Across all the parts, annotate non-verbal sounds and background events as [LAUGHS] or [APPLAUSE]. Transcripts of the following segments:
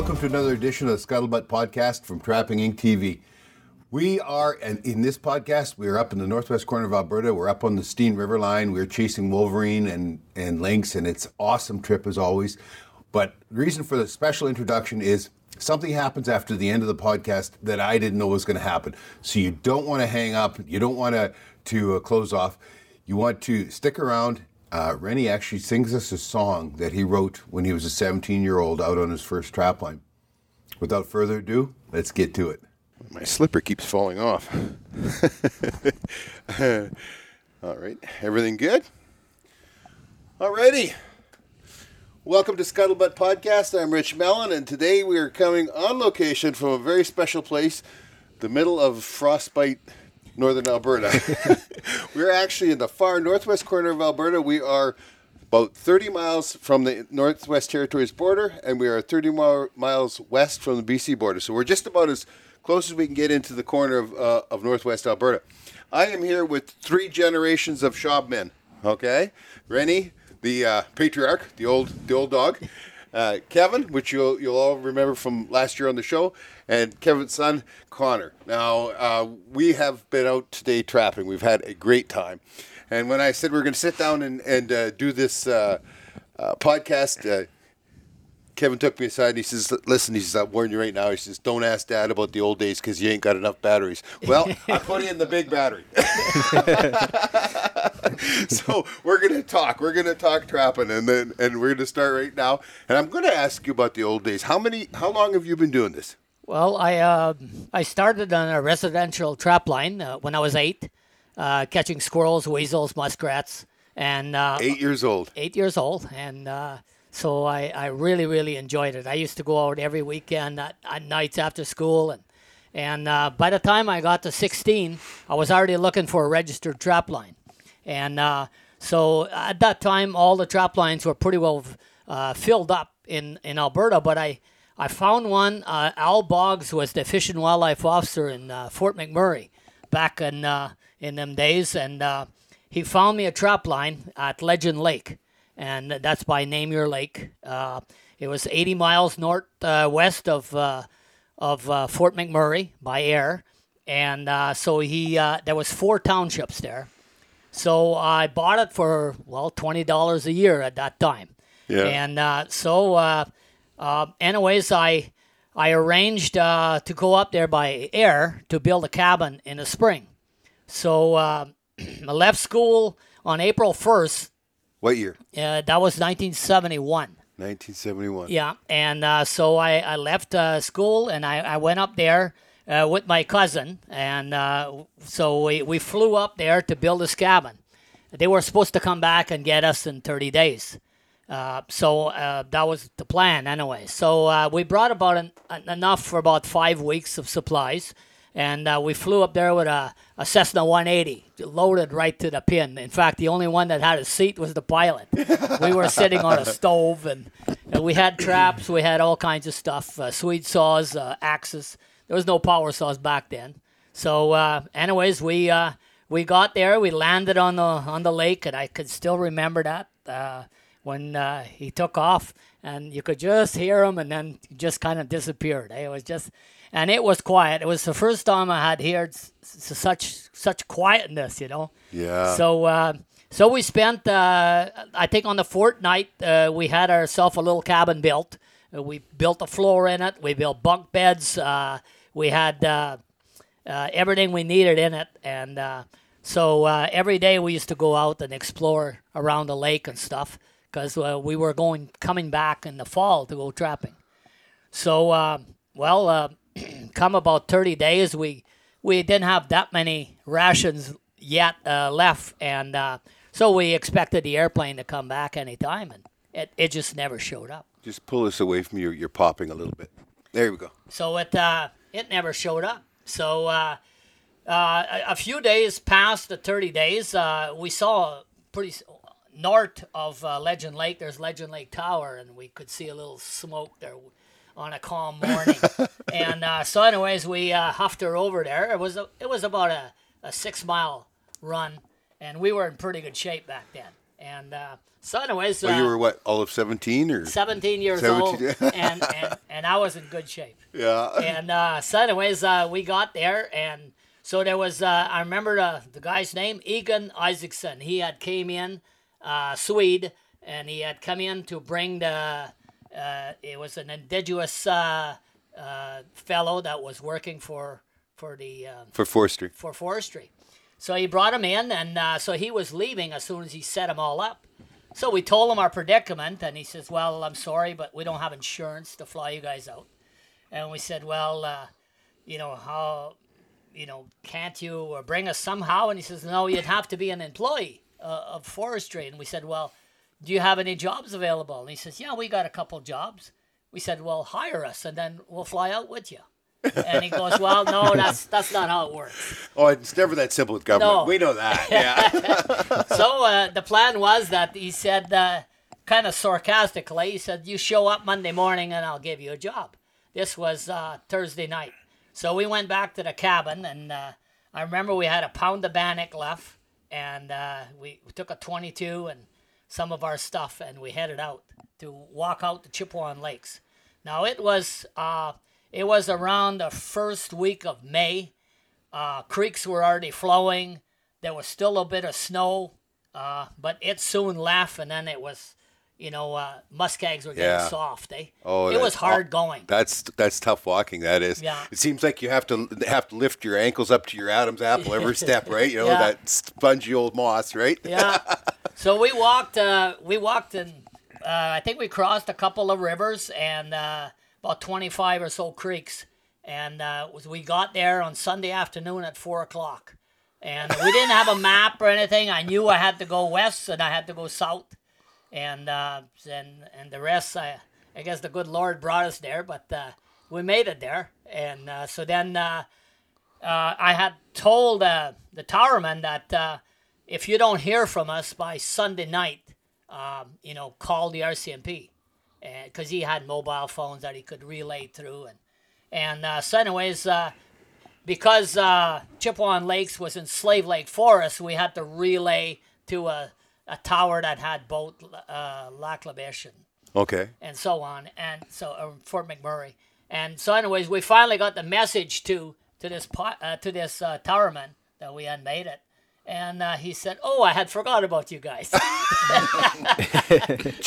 welcome to another edition of the Scuttlebutt Podcast from Trapping Inc. TV. We are, and in this podcast, we are up in the northwest corner of Alberta. We're up on the Steen River line. We're chasing wolverine and, and lynx, and it's awesome trip as always. But the reason for the special introduction is something happens after the end of the podcast that I didn't know was going to happen. So you don't want to hang up. You don't want to to uh, close off. You want to stick around. Uh, Rennie actually sings us a song that he wrote when he was a 17 year old out on his first trap line. Without further ado, let's get to it. My slipper keeps falling off. [LAUGHS] All right, everything good? Alrighty. Welcome to Scuttlebutt Podcast. I'm Rich Mellon, and today we are coming on location from a very special place, the middle of frostbite, northern Alberta. [LAUGHS] we're actually in the far northwest corner of Alberta. We are about 30 miles from the Northwest Territories border, and we are 30 miles west from the BC border. So we're just about as close as we can get into the corner of, uh, of Northwest Alberta. I am here with three generations of shopmen. Okay, Rennie, the uh, patriarch, the old the old dog. Uh, Kevin, which you'll you'll all remember from last year on the show, and Kevin's son Connor. Now uh, we have been out today trapping. We've had a great time, and when I said we are going to sit down and and uh, do this uh, uh, podcast Kevin took me aside and he says, "Listen," he says, "I warn you right now." He says, "Don't ask Dad about the old days because you ain't got enough batteries." Well, I put in the big battery. [LAUGHS] so we're gonna talk. We're gonna talk trapping, and then and we're gonna start right now. And I'm gonna ask you about the old days. How many? How long have you been doing this? Well, I uh, I started on a residential trap line uh, when I was eight, uh, catching squirrels, weasels, muskrats, and uh, eight years old. Eight years old, and uh, so I, I really, really enjoyed it. I used to go out every weekend at, at nights after school. And, and uh, by the time I got to 16, I was already looking for a registered trap line. And uh, so at that time, all the trap lines were pretty well uh, filled up in, in Alberta. But I, I found one. Uh, Al Boggs was the Fish and Wildlife Officer in uh, Fort McMurray back in, uh, in them days. And he found me a trap line at Legend Lake and that's by Namur Lake. Uh, it was 80 miles north uh, west of uh, of uh, Fort McMurray by air, and uh, so he there was four townships there. So I bought it for well twenty dollars a year at that time. Yeah. And so, anyways, I I arranged to go up there by air to build a cabin in the spring. So [CLEARS THROAT] I left school on April first what year? Uh, that was 1971. 1971. Yeah, and uh, so I, I left uh, school and I, I went up there uh, with my cousin, and uh, so we, we flew up there to build this cabin. They were supposed to come back and get us in 30 days. Uh, so that was the plan anyway. So we brought about an, enough for about five weeks of supplies and uh, we flew up there with a, a Cessna 180 loaded right to the pin. In fact, the only one that had a seat was the pilot. we were [LAUGHS] sitting on a stove, and, and, we had traps, we had all kinds of stuff, uh, Swede saws, uh, axes. There was no power saws back then. So, uh, anyways, we uh, we got there, we landed on the on the lake, and I could still remember that uh, when he took off, and you could just hear him, and then just kind of disappeared. It was just and it was quiet. It was the first time I had heard such such quietness, you know. Yeah. So uh, so we spent, uh, I think, on the fortnight uh, we had ourselves a little cabin built. Uh, we built a floor in it. We built bunk beds. Uh, we had uh, everything we needed in it, and so every day we used to go out and explore around the lake and stuff because we were going coming back in the fall to go trapping. So well [CLEARS THROAT] come about 30 days, we we didn't have that many rations yet uh, left, and uh, so we expected the airplane to come back anytime, and it, it just never showed up. Just pull this away from you. You're popping a little bit. There we go. So it uh, it never showed up. So uh, uh, a, few days past the 30 days, uh, we saw pretty north of Legend Lake. There's Legend Lake Tower, and we could see a little smoke there on a calm morning. [LAUGHS] and uh, so, anyways, we uh, huffed her over there. It was a, it was about a, a six mile run, and we were in pretty good shape back then. And uh, so, anyways, Well, uh, you were what, all of 17 or? 17 years 17, old, and, and and I was in good shape. [LAUGHS] Yeah. And uh, so, anyways, uh, we got there, and so there was. Uh, I remember the, the guy's name, Egan Isaacson. He had came in, uh, Swede, and he had come in to bring the. Uh, it was an indigenous uh, uh, fellow that was working for for the uh, For forestry. for forestry. So he brought him in, and uh, so he was leaving as soon as he set them all up. So we told him our predicament, and he says, "Well, I'm sorry, but we don't have insurance to fly you guys out." And we said, "Well, uh, you know how, you know, can't you uh, bring us somehow?" And he says, "No, you'd have to be an employee uh, of forestry." And we said, "Well, do you have any jobs available?" And he says, "Yeah, we got a couple jobs." We said, "Well, hire us, and then we'll fly out with you." And he goes, "Well, no, [LAUGHS] that's that's not how it works." Oh, it's never that simple with government. No. We know that. [LAUGHS] Yeah. so uh, the plan was that he said, uh, kind of sarcastically, he said, "You show up Monday morning, and I'll give you a job." This was uh, Thursday night, so we went back to the cabin, and uh, I remember we had a pound of bannock left, and uh, we, we took a 22 and some of our stuff, and we headed out to walk out the Chippewa Lakes. Now it was uh, it was around the first week of May. Uh, creeks were already flowing. There was still a bit of snow, uh, but it soon left, and then it was, you know, uh, muskegs were getting Yeah. soft. Eh? Oh, it was hard going. That's that's tough walking. That is. Yeah. It seems like you have to have to lift your ankles up to your Adam's apple every [LAUGHS] step, right? You know Yeah. that spongy old moss, right? yeah. [LAUGHS] So we walked. Uh, we walked, and uh, I think we crossed a couple of rivers and uh, about twenty-five or so creeks. And uh, we got there on Sunday afternoon at four o'clock, and we didn't have a map or anything. I knew I had to go west and I had to go south, and uh, and and the rest. I I guess the good Lord brought us there, but uh, we made it there. And so then uh, I had told uh, the towerman that uh, if you don't hear from us by Sunday night, um, you know, call the RCMP, because he had mobile phones that he could relay through, and and uh, so anyways, uh, because uh, Chippewa Lakes was in Slave Lake Forest, we had to relay to a, a tower that had both uh, Lac La Biche and Okay. and so on, and so uh, Fort McMurray, and so anyways, we finally got the message to to this po- uh, to this uh, towerman that we had made it, and uh, he said, "Oh, I had forgot about you guys." [LAUGHS] [LAUGHS]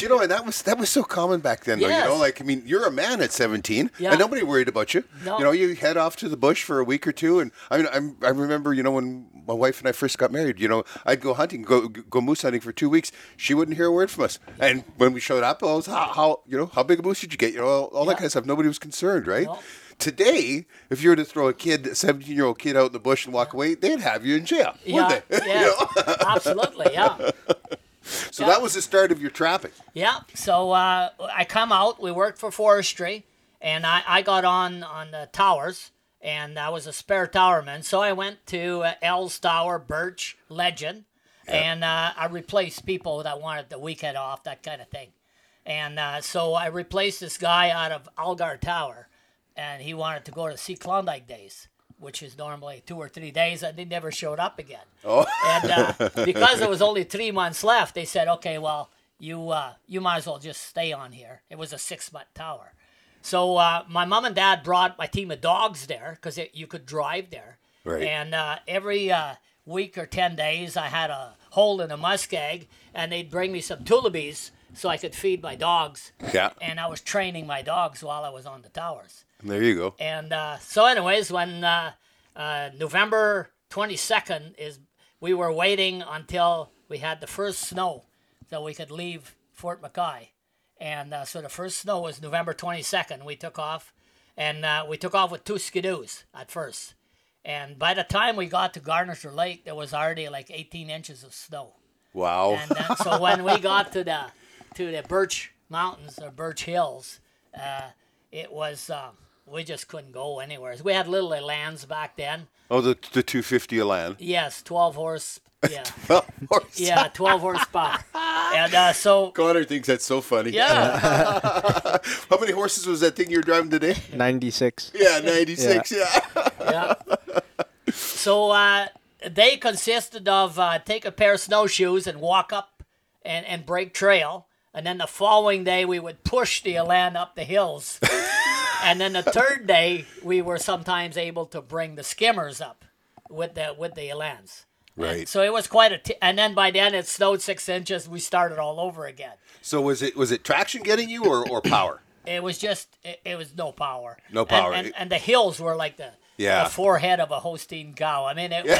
You know and that was that was so common back then? Though, you know, like I mean, you're a man at 17, Yeah. and nobody worried about you. No. You know, you head off to the bush for a week or two, and I mean, I'm, I remember, you know, when my wife and I first got married, you know, I'd go hunting, go go moose hunting for two weeks. She wouldn't hear a word from us, and when we showed up, I was how, how you know how big a moose did you get? You know, all, all that kind of stuff. Nobody was concerned, right? No. Today, if you were to throw a kid, a 17 year old kid out in the bush and walk away, they'd have you in jail, yeah, wouldn't they? [LAUGHS] yeah, absolutely, yeah. [LAUGHS] So that was the start of your trapping. Yeah. So uh, I come out. We worked for forestry, and I, I got on on the towers, and I was a spare towerman. So I went to uh, L's Tower, Birch, Legend, and uh, I replaced people that wanted the weekend off, that kind of thing. And uh, so I replaced this guy out of Algar Tower, and he wanted to go to see Klondike Days, which is normally two or three days, and he never showed up again. Oh. And uh, [LAUGHS] because there was only three months left, they said, okay, well, you uh, you might as well just stay on here. It was a six month tower. So uh, my mom and dad brought my team of dogs there because you could drive there. Right. And uh, every uh, week or 10 days, I had a hole in a muskeg, and they'd bring me some tullibees so I could feed my dogs. Yeah. And I was training my dogs while I was on the towers. There you go. And uh, so, anyways, when uh, uh, November 22nd is, we were waiting until we had the first snow so we could leave Fort McKay. And uh, so the first snow was November 22nd. We took off, and uh, we took off with two skidoos at first. And by the time we got to Garnisher Lake, there was already like 18 inches of snow. Wow. And then, so when we got to the to the Birch Mountains or Birch Hills, uh, it was um, we just couldn't go anywhere. We had little Elans back then. oh, the the 250 Elan. Yes, 12 horse. Yeah, [LAUGHS] Of course. yeah, 12 horsepower. [LAUGHS] And uh, so Connor thinks that's so funny. yeah, [LAUGHS] How many horses was that thing you were driving today? 96. Yeah, 96. Yeah. yeah. So uh, they consisted of uh, take a pair of snowshoes and walk up and, and break trail. And then the following day, we would push the Elan up the hills. And then the third day, we were sometimes able to bring the skimmers up with the with the Elans. Right. So it was quite a. T- and then by then it snowed six inches. We started all over again. So was it was it traction getting you or, or power? It was just it, it was no power. No And- power. And, and, the hills were like the Yeah. the forehead of a Holstein cow. I mean it was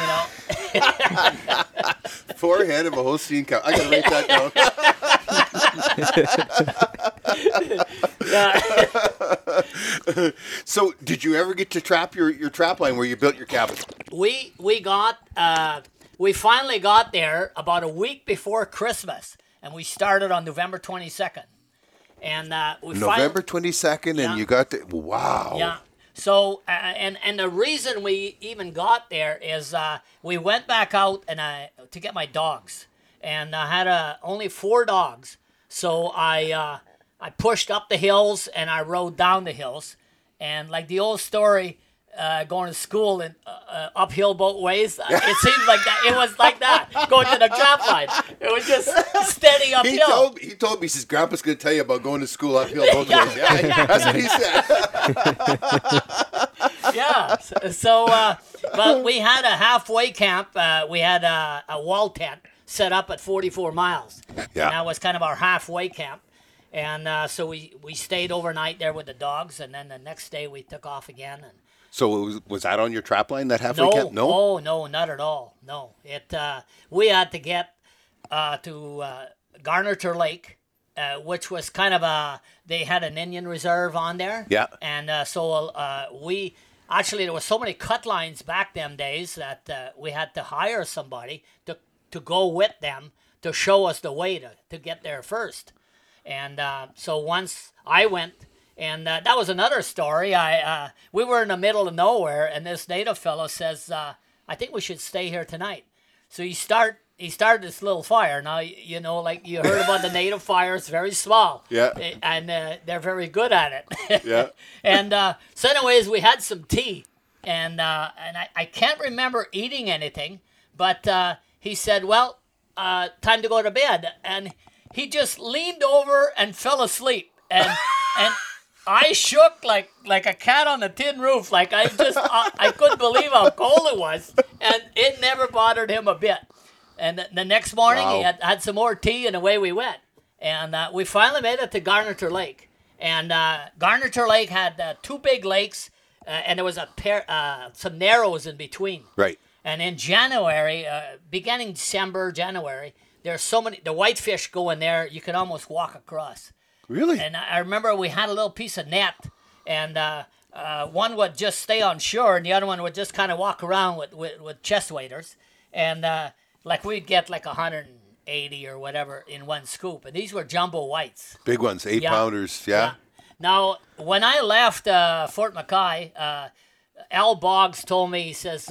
you know [LAUGHS] Forehead of a Holstein cow. I gotta write that down. [LAUGHS] [LAUGHS] So did you ever get to trap your, your trap line where you built your cabin? we we got uh, we finally got there about a week before Christmas, and we started on November twenty second. And uh, we November twenty second, Yeah. and you got the wow. Yeah. So uh, and and the reason we even got there is uh, we went back out and I to get my dogs, and I had uh, only four dogs. So I uh, I pushed up the hills and I rode down the hills, and like the old story. Uh, going to school and uh, uh, uphill both ways. Uh, It [LAUGHS] seems like that. It was like that going to the trap line. It was just steady uphill. He told me. He told me. He says, "Grandpa's going to tell you about going to school uphill both [LAUGHS] Yeah. ways." Yeah, that's what he said. [LAUGHS] yeah. So, so uh, but we had a halfway camp. Uh, we had a, a wall tent set up at 44 miles. Yeah. And that was kind of our halfway camp. And uh, so we, we stayed overnight there with the dogs, and then the next day we took off again. And So was, was that on your trap line? That halfway no, camp? No. oh no, not at all. No, it. Uh, we had to get uh, to uh, Garnerter Lake, uh, which was kind of a. They had an Indian reserve on there. Yeah. And uh, so uh, we actually there was so many cut lines back them days that uh, we had to hire somebody to to go with them to show us the way to to get there first. And uh, so once I went, and uh, that was another story. I uh, we were in the middle of nowhere, and this native fellow says, uh, "I think we should stay here tonight." So he start he started this little fire. Now you know, like you heard about the native fires, very small. Yeah. Eh, And uh, they're very good at it. Yeah. [LAUGHS] and uh, so, anyways, we had some tea, and uh, and I, I can't remember eating anything, but uh, he said, "Well, uh, time to go to bed," and he just leaned over and fell asleep, and [LAUGHS] and. I shook like like a cat on a tin roof. Like I just I, I couldn't believe how cold it was, and it never bothered him a bit. And the, the next morning, he had, had some more tea, and away we went. And uh, we finally made it to Garneter Lake. And uh, Garneter Lake had uh, two big lakes, uh, and there was a pair, uh, some narrows in between. Right. And in January, uh, beginning December, January, there's so many the whitefish go in there. You can almost walk across. Really? And I remember we had a little piece of net, and uh, uh, one would just stay on shore, and the other one would just kind of walk around with, with, with chest waders. And uh, like we'd get like 180 or whatever in one scoop. And these were jumbo whites. Big ones, eight Yeah. pounders. Yeah. Now, when I left uh, Fort McKay, uh, Al Boggs told me, he says,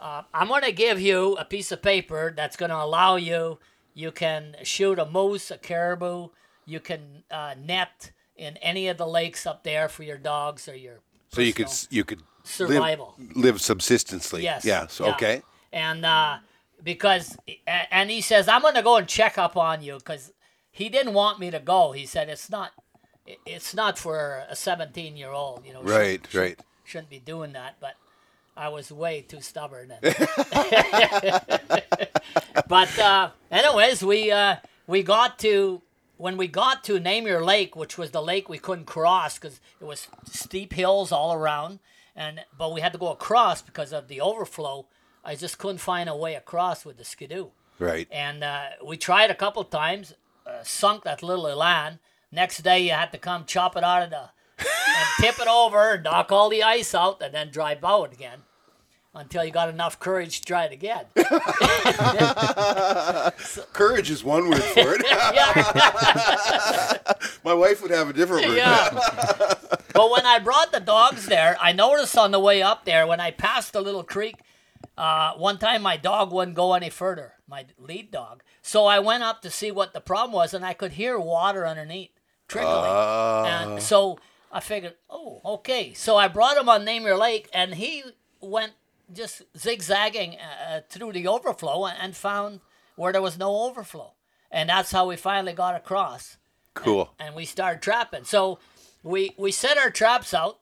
uh, I'm going to give you a piece of paper that's going to allow you, you can shoot a moose, a caribou, you can uh, net in any of the lakes up there for your dogs or your So you could you could Survival. live, live subsistently. Yes. Yes. Yeah. okay. And uh, because, and he says, I'm going to go and check up on you because he didn't want me to go. He said, it's not, it's not for a 17 year old, you know. Right. shouldn't- Right. Shouldn't be doing that, but I was way too stubborn. [LAUGHS] [LAUGHS] But uh, anyways, we uh, we got to when we got to Namur Lake, which was the lake we couldn't cross because it was steep hills all around, and but we had to go across because of the overflow. I just couldn't find a way across with the skidoo, Right. and uh, we tried a couple times, uh, sunk that little elan. Next day, you had to come chop it out of the and tip it over, knock all the ice out, and then drive out again until you got enough courage to try it again. [LAUGHS] Courage is one word for it. [LAUGHS] [LAUGHS] My wife would have a different word. Yeah. but when I brought the dogs there, I noticed on the way up there when I passed the little creek, uh, one time my dog wouldn't go any further, my lead dog. So I went up to see what the problem was, and I could hear water underneath trickling. Ah. and so I figured, oh, okay. So I brought him on Namur Lake, and he went just zigzagging uh, through the overflow and found where there was no overflow, and that's how we finally got across. Cool. and we started trapping. So we we set our traps out,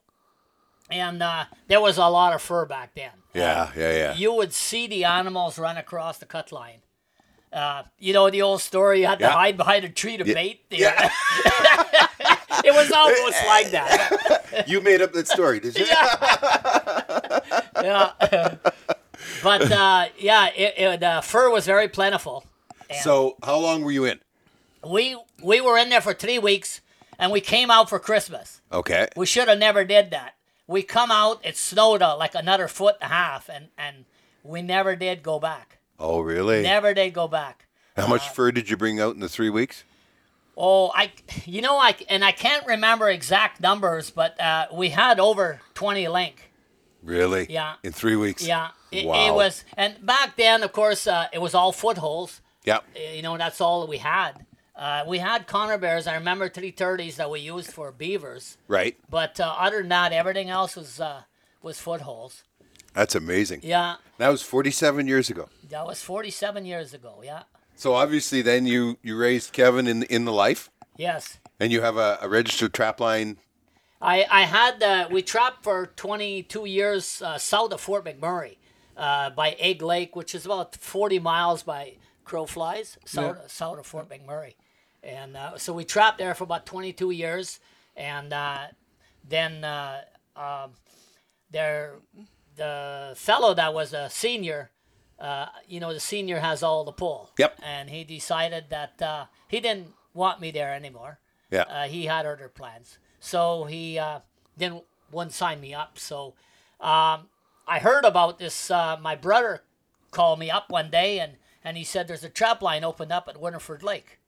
and uh, there was a lot of fur back then. Yeah, yeah, yeah. You would see the animals run across the cut line. Uh, you know the old story. You had to Yeah. hide behind a tree to Yeah. bait. Yeah. [LAUGHS] it was almost like that. [LAUGHS] you made up that story, did you? [LAUGHS] yeah. but uh, yeah, it, it, uh, fur was very plentiful. So, how long were you in? we we were in there for three weeks, and we came out for Christmas. Okay. We should have never did that. We come out, it snowed uh, like another foot and a half, and and we never did go back. Oh, really? Never did go back. How much fur did you bring out in the three weeks? Oh, I, you know, I and I can't remember exact numbers, but uh, we had over twenty lynx. Really? Yeah. In three weeks? Yeah, it, Wow. it was, and back then, of course, uh, it was all footholds. Yeah. Uh, You know, that's all we had. Uh, we had Conibears. I remember 330s that we used for beavers, Right. but uh, other than that, everything else was uh, was footholds. That's amazing. Yeah, That was 47 years ago. that was 47 years ago. Yeah. So obviously, then you you raised Kevin in in the life, Yes. and you have a, a registered trap line. I, I had uh, we trapped for 22 years uh, south of Fort McMurray uh, by Egg Lake, which is about 40 miles by crow flies south, south of Fort McMurray, and uh, so we trapped there for about 22 years, and uh, then uh, um, there the fellow that was a senior. Uh, you know, the senior has all the pull. Yep. And he decided that uh, he didn't want me there anymore Yeah. uh, he had other plans. So he uh, didn't wouldn't sign me up. So um, I heard about this. Uh, my brother called me up one day and, and he said there's a trap line opened up at Winterford Lake.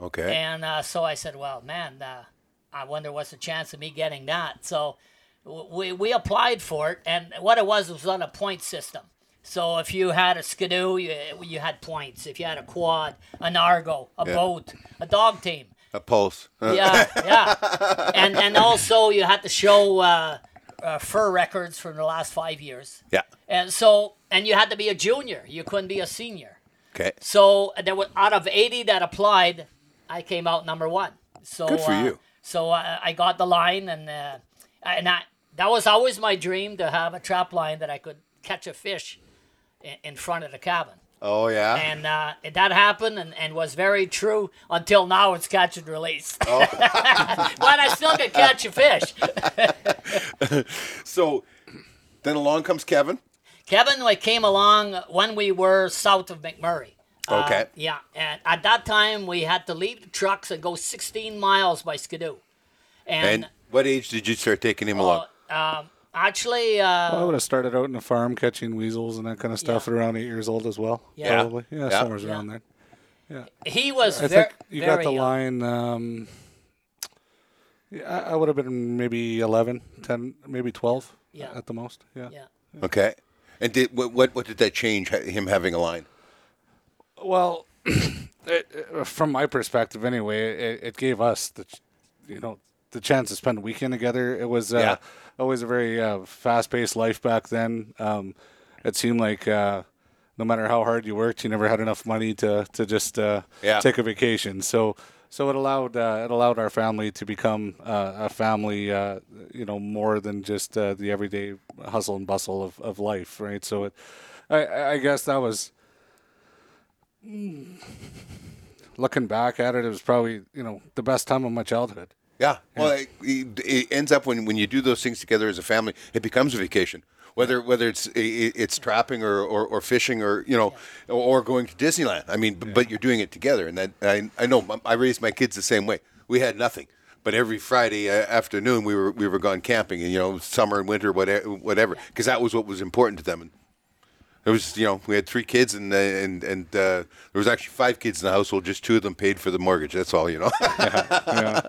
okay. And uh, so I said, well, man, uh, I wonder what's the chance of me getting that. So we, we applied for it, and what it was was on a point system. So if you had a skidoo, you, you had points. If you had a quad, an argo, a Yeah. boat, a dog team, a pulse. Uh, yeah, yeah. And and also you had to show uh, uh, fur records from the last five years. Yeah. And so and you had to be a junior. You couldn't be a senior. Okay. So there was out of 80 that applied, I came out number one. So Good for uh, you. So I, I got the line, and uh, and I, that was always my dream to have a trap line that I could catch a fish in, front of the cabin. Oh yeah. And uh, that happened and, and was very true until now it's catch and release. Oh. [LAUGHS] but I still can catch a fish. [LAUGHS] so then along comes Kevin. Kevin like, came along when we were south of McMurray. Uh, Okay. yeah, and at that time we had to leave the trucks and go 16 miles by Skidoo. And what age did you start taking him along? uh, um, actually, uh, I would have started out in the farm catching weasels and that kind of stuff at around eight years old as well. Yeah. Probably. Yeah, Yeah. somewhere Yeah. around there. Yeah, he was I ver- think you got the young. line. Um, yeah, I, I would have been maybe 11, 10, maybe 12 Yeah. at the most. Yeah. Yeah. Okay. And did what, what what did that change? Him having a line. Well, [CLEARS THROAT] it, it- from my perspective, anyway, it, it gave us the, you know, the chance to spend a weekend together. It was uh, Yeah. Always a very uh, fast-paced life back then. Um, it seemed like uh, no matter how hard you worked, you never had enough money to to just uh, Yeah. take a vacation. So. So it allowed uh, it allowed our family to become uh, a family, uh, you know, more than just uh, the everyday hustle and bustle of, of life, right? So it, I, I guess that was looking back at it, it was probably you know the best time of my childhood. Yeah. Well, it, it ends up when, when you do those things together as a family, it becomes a vacation. Whether whether it's it's trapping or, or, or fishing or you know or, or going to Disneyland. I mean, b but you're doing it together, and that, I I know I raised my kids the same way. We had nothing, but every Friday uh, afternoon we were we were gone camping, and you know summer and winter whatever whatever because that was what was important to them. And there was you know we had three kids and uh, and and uh, there was actually five kids in the household. Just two of them paid for the mortgage. That's all you know. [LAUGHS] yeah.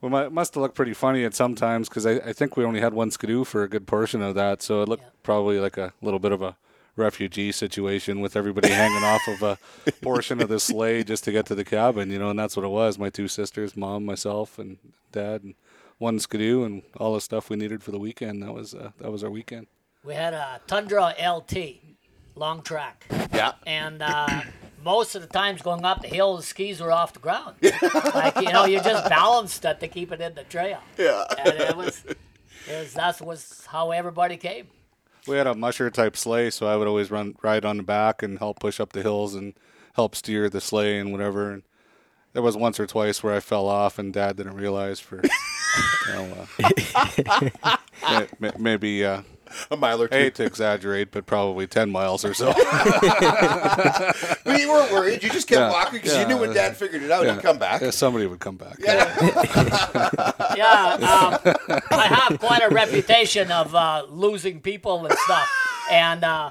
Well, my, it must have looked pretty funny at some times because I, I think we only had one skidoo for a good portion of that, so it looked Yeah. probably like a little bit of a refugee situation with everybody hanging off of a [LAUGHS] portion of the sleigh just to get to the cabin, you know, and that's what it was. My two sisters, mom, myself, and dad, and one skidoo, and all the stuff we needed for the weekend. That was uh, that was our weekend. We had a Tundra LT, long track. yeah. and uh, [CLEARS THROAT] most of the times going up the hill, the skis were off the ground. [LAUGHS] like you know, you just balanced it to keep it in the trail. Yeah. and it was, it was that was how everybody came. We had a musher type sleigh, so I would always run ride on the back and help push up the hills and help steer the sleigh and whatever. And there was once or twice where I fell off and Dad didn't realize for [LAUGHS] you know, uh, [LAUGHS] may- may- maybe uh, [LAUGHS] A mile or I two. hate to exaggerate, but probably ten miles or so. [LAUGHS] But you weren't worried. You just kept Yeah. walking because you knew when Dad figured it out, he'd come back. Yeah, somebody would come back. [LAUGHS] Yeah, um, I have quite a reputation of uh, losing people and stuff. And uh,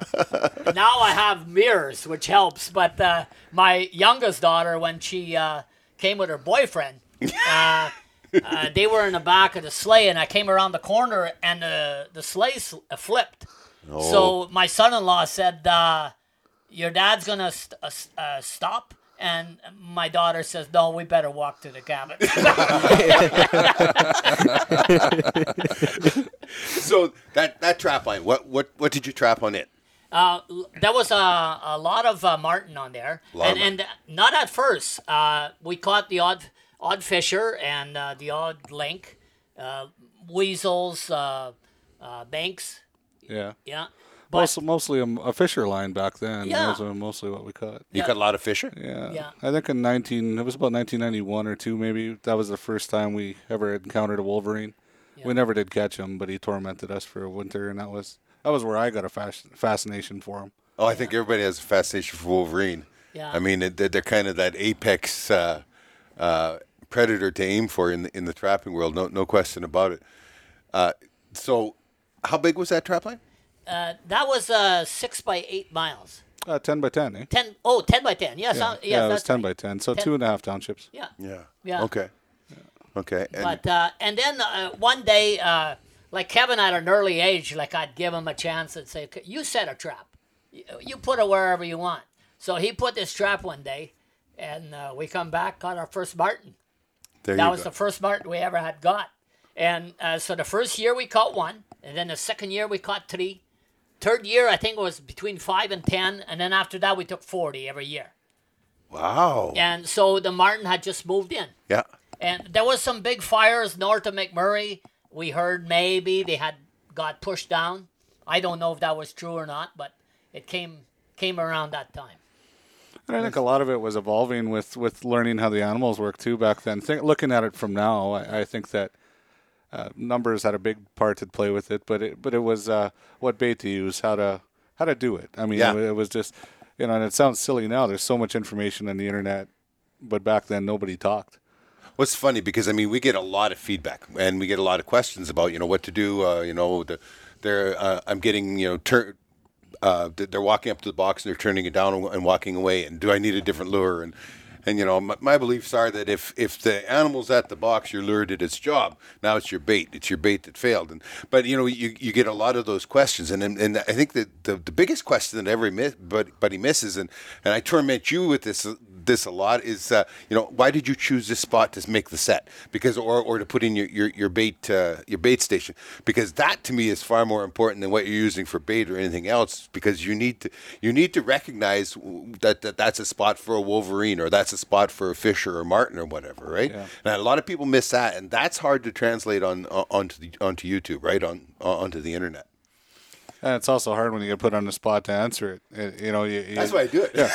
now I have mirrors, which helps. But uh, my youngest daughter, when she uh, came with her boyfriend, uh, uh, they were in the back of the sleigh, and I came around the corner, and the the sleigh sl- uh, flipped. So my son-in-law said, uh, "Your dad's gonna st- uh, uh, stop." And my daughter says, "No, we better walk to the cabin." [LAUGHS] So that that trap line, what what what did you trap on it? Uh, there was a, a lot of uh, marten on there, Lot of and, and not at first. Uh, we caught the odd odd fisher and uh, the odd lynx, uh, weasels, uh, uh, banks. Yeah. Yeah, but Most, mostly a, a fisher line back then. Yeah. Those are mostly what we caught. You Yeah. caught a lot of fisher. Yeah. Yeah. I think in 19, it was about 1991 or two, maybe. That was the first time we ever encountered a wolverine. Yeah. We never did catch him, but he tormented us for a winter, and that was that was where I got a fasc- fascination for him. Oh, I think everybody has a fascination for Wolverine. Yeah. I mean, they're, they're kind of that apex uh, uh, predator to aim for in the, in the trapping world. No, no question about it. Uh, so, how big was that trap line? uh, that was uh, six by eight miles. Uh, 10 by 10, eh? Ten, oh, 10 by 10. Yes, Yeah, yeah, yeah, it was that's 10 right. by 10, so two and a half townships. Yeah. Yeah. Yeah. Okay. Okay. And But uh, and then uh, one day, uh, like Kevin at an early age, like I'd give him a chance and say, "Okay, "You set a trap. You, you put it wherever you want." So he put this trap one day, and uh, we come back, got our first marten. There That was go. the first marten we ever had got. And uh, so the first year we caught one, and then the second year we caught three. Third year I think it was between five and ten, and then after that we took forty every year. wow. And so the marten had just moved in. Yeah. And there was some big fires north of McMurray. We heard maybe they had got pushed down. I don't know if that was true or not, but it came came around that time. And I think a lot of it was evolving with, with learning how the animals work too back then. Think, looking at it from now, I, I think that uh, numbers had a big part to play with it, but it but it was uh, what bait to use, how to how to do it. I mean, Yeah. it, it was just you know, and it sounds silly now. There's so much information on the internet, but back then nobody talked. What's funny because I mean we get a lot of feedback and we get a lot of questions about you know what to do. Uh, you know, the, they're uh, I'm getting you know turn. Uh, they're walking up to the box and they're turning it down and, walking away. And do I need a different lure? And and you know my, my beliefs are that if if the animal's at the box, your lure did its job. Now it's your bait. It's your bait that failed. And but you know you, you get a lot of those questions. And and, and I think that the, the biggest question that every miss, but but he misses and and I torment you with this this a lot is uh, you know why did you choose this spot to make the set because or, or to put in your your, your bait uh, your bait station because that to me is far more important than what you're using for bait or anything else because you need to you need to recognize that, that that's a spot for a wolverine or that's a spot for a fisher or marten or whatever right Yeah. and a lot of people miss that and that's hard to translate on on- onto the onto YouTube right on onto the internet And it's also hard when you get put on the spot to answer it. It- you know, you, you, that's why I do it Yeah,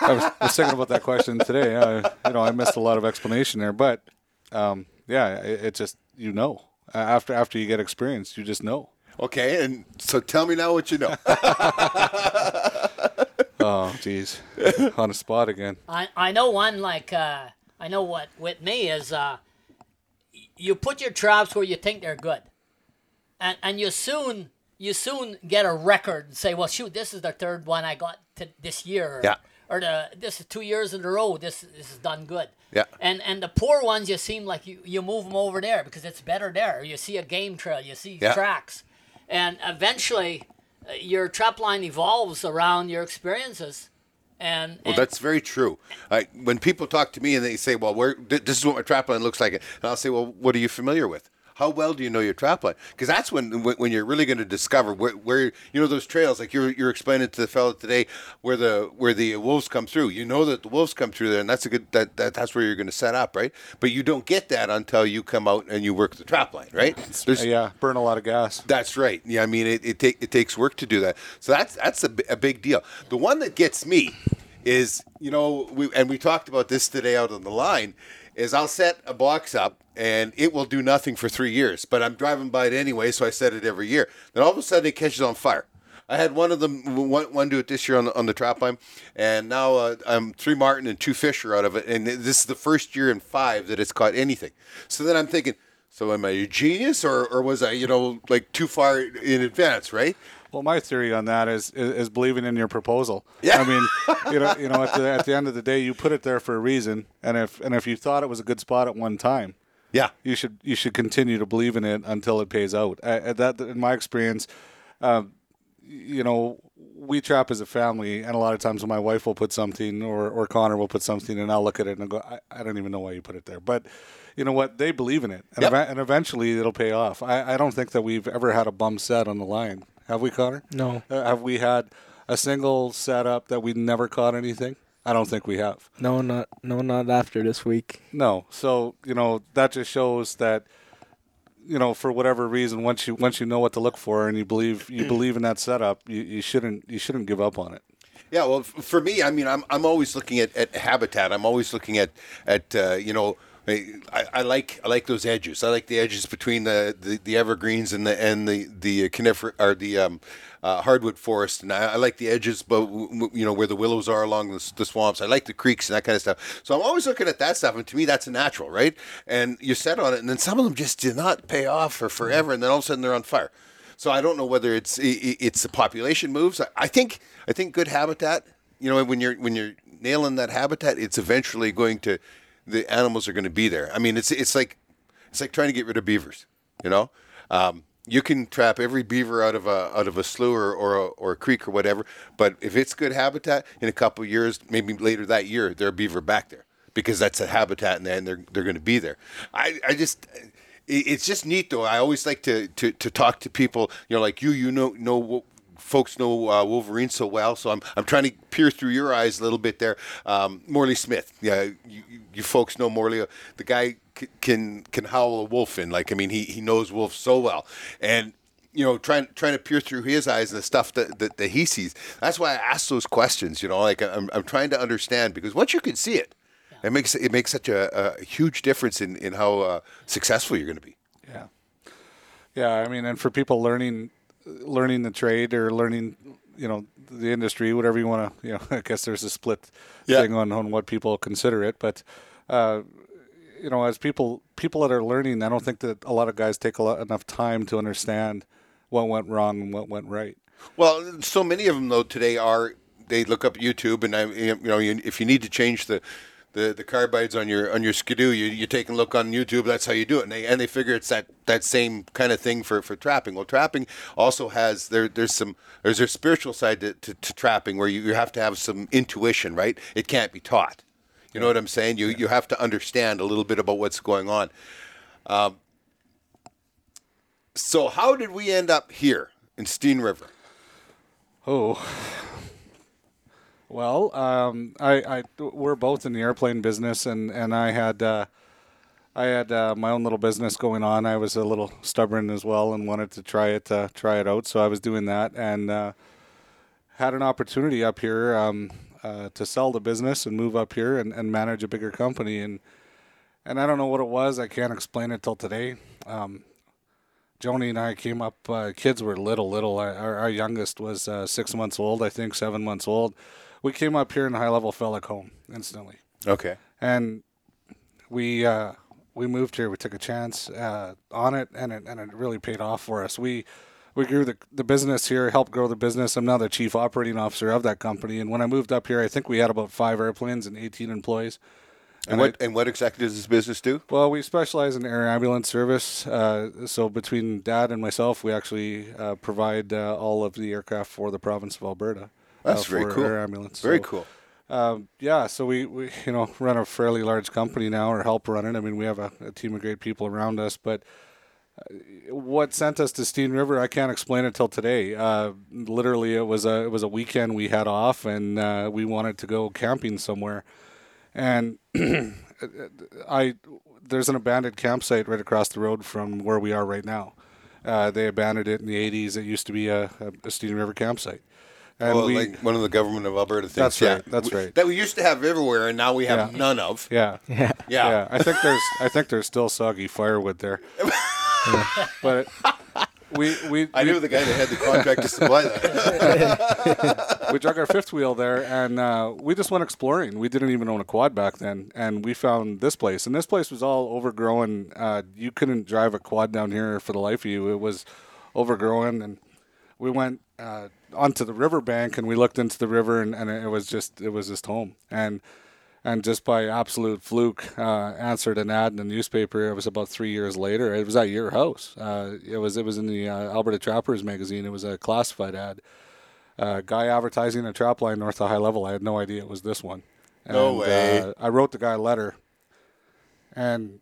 I was, I was thinking about that question today. I, you know, I missed a lot of explanation there, but um, yeah, it, it just you know A- after after you get experience, you just know. okay and so tell me now what you know [LAUGHS] Oh, geez, [LAUGHS] on the spot again. I, I know one like uh, I know what with me is uh, you put your traps where you think they're good, and and you soon you soon get a record and say, well, shoot, this is the third one I got to this year. Or, Yeah. Or the this is two years in a row. This this is done good. Yeah. And and the poor ones, you seem like you you move them over there because it's better there. You see a game trail. You see Yeah. tracks, and eventually, Uh, your trap line evolves around your experiences. And, Well, that's very true. I, when people talk to me and they say, "Well, where this is what my trap line looks like," and I'll say, "Well, what are you familiar with?" How well do you know your trap line? Because that's when when you're really going to discover where, where you know those trails. Like you're you're explaining to the fellow today where the where the wolves come through. You know that the wolves come through there, and that's a good that, that that's where you're going to set up, right? But you don't get that until you come out and you work the trap line, right? There's, yeah, burn a lot of gas. that's right. Yeah, I mean, it it, take, it takes work to do that. So that's that's a, a big deal. The one that gets me is, you know, we and we talked about this today out on the line, is I'll set a box up and it will do nothing for three years, but I'm driving by it anyway, so I set it every year. Then all of a sudden it catches on fire. I had one of them, one, one do it this year on the, on the trap line, and now uh, I'm three marten and two fisher out of it, and this is the first year in five that it's caught anything. So then I'm thinking, so am I a genius, or, or was I, you know, like too far in advance, right? Well, my theory on that is, is is believing in your proposal. Yeah. I mean, you know, you know, at the at the end of the day, you put it there for a reason, and if and if you thought it was a good spot at one time, Yeah. you should you should continue to believe in it until it pays out. Uh, that, in my experience, um, you know, we trap as a family, and a lot of times when my wife will put something, or or Connor will put something, and I'll look at it and I'll go, I, I don't even know why you put it there, but. You know what? They believe in it, and, Yep. eve- and eventually it'll pay off. I, I don't think that we've ever had a bum set on the line, have we, Connor? No. Uh, have we had a single setup that we never caught anything? I don't think we have. No, not no, not after this week. No. So you know that just shows that you know for whatever reason once you once you know what to look for and you believe you [CLEARS THROAT] believe in that setup you, you shouldn't you shouldn't give up on it. Yeah, well, f- for me, I mean, I'm, I'm always looking at, at habitat. I'm always looking at at uh, you know, I, I like I like those edges. I like the edges between the, the, the evergreens and the and the the conifer or the um, uh, hardwood forest, and I, I like the edges, but you know where the willows are along the, the swamps. I like the creeks and that kind of stuff. So I'm always looking at that stuff, and to me, that's a natural, right? And you set on it, and then some of them just do not pay off for forever, and then all of a sudden they're on fire. So I don't know whether it's it's the population moves. I think I think good habitat. You know, when you're when you're nailing that habitat, it's eventually going to the animals are going to be there. I mean, it's it's like it's like trying to get rid of beavers. You know, um, you can trap every beaver out of a out of a slough or or a, or a creek or whatever, but if it's good habitat, in a couple years, maybe later that year, there are beaver back there because that's a habitat and they're they're going to be there. I I just it's just neat though. I always like to, to, to talk to people, you know, like you, you know, know folks know uh, Wolverine so well. So I'm, I'm trying to peer through your eyes a little bit there. Um, Morley Smith, yeah, you, you- you folks know Morley. The guy c- can can howl a wolf in. Like I mean, he, he knows wolves so well, and you know, trying trying to peer through his eyes and the stuff that, that, that he sees. That's why I ask those questions. You know, like I'm, I'm trying to understand because once you can see it, it makes it makes such a, a huge difference in in how uh, successful you're going to be. Yeah. Yeah, I mean, and for people learning learning the trade or learning, you know, the industry, whatever you want to, you know, [LAUGHS] I guess there's a split Yeah. thing on, on what people consider it, but uh, you know, as people people that are learning, I don't think that a lot of guys take a lot, enough time to understand what went wrong and what went right. Well, so many of them though today are they look up YouTube and I, you know you, if you need to change the, the, the carbides on your on your skidoo, you, you take a look on YouTube. That's how you do it, and they and they figure it's that, that same kind of thing for, for trapping. Well, trapping also has there there's some there's a spiritual side to, to, to trapping where you, you have to have some intuition, right? It can't be taught. You know what I'm saying? You you have to understand a little bit about what's going on. Um, so how did we end up here in Steen River? Oh. Well, um, I, I, we're both in the airplane business, and and I had, uh, I had uh, my own little business going on. I was a little stubborn as well, and wanted to try it, uh, try it out. So I was doing that, and uh, had an opportunity up here um, uh, to sell the business and move up here and, and manage a bigger company. And and I don't know what it was. I can't explain it till today. Um, Joni and I came up. Uh, kids were little, little. Our, our youngest was six months old, I think, seven months old. We came up here and High Level felt like home instantly, Okay. and we uh, we moved here. We took a chance uh, on it, and it and it really paid off for us. We we grew the the business here, helped grow the business. I'm now the chief operating officer of that company. And when I moved up here, I think we had about five airplanes and 18 employees. And what and what exactly does this business do? Well, we specialize in air ambulance service. Uh, so between Dad and myself, we actually uh, provide uh, all of the aircraft for the province of Alberta. That's uh, very cool. Air ambulance. Very So, cool. Um, yeah, so we, we [LAUGHS] you know run a fairly large company now, or help run it. I mean, we have a, a team of great people around us, but what sent us to Steen River, I can't explain it till today. Uh, literally, it was a it was a weekend we had off, and uh, we wanted to go camping somewhere. And [CLEARS THROAT] I there's an abandoned campsite right across the road from where we are right now. Uh, they abandoned it in the 80s. It used to be a, a Steen River campsite. And well, we, like one of the government of Alberta things. That's yeah. right, that's We- right. That we used to have everywhere, and now we have Yeah. none of. yeah, [LAUGHS] Yeah. Yeah. yeah. I think there's I think there's still soggy firewood there. [LAUGHS] But we we I we- knew the guy that had the contract to supply that. [LAUGHS] we drug our fifth wheel there and uh, we just went exploring. We didn't even own a quad back then, and we found this place. And this place was all overgrown. Uh, you couldn't drive a quad down here for the life of you. It was overgrown, and we went uh, onto the riverbank and we looked into the river, and, and it was just it was just home. And and just by absolute fluke, uh, answered an ad in the newspaper. It was about three years later. It was at your house. Uh, it was it was in the uh, Alberta Trappers magazine. It was a classified ad uh, guy advertising a trap line north of High Level. I had no idea it was this one. No And, way. Uh, I wrote the guy a letter, and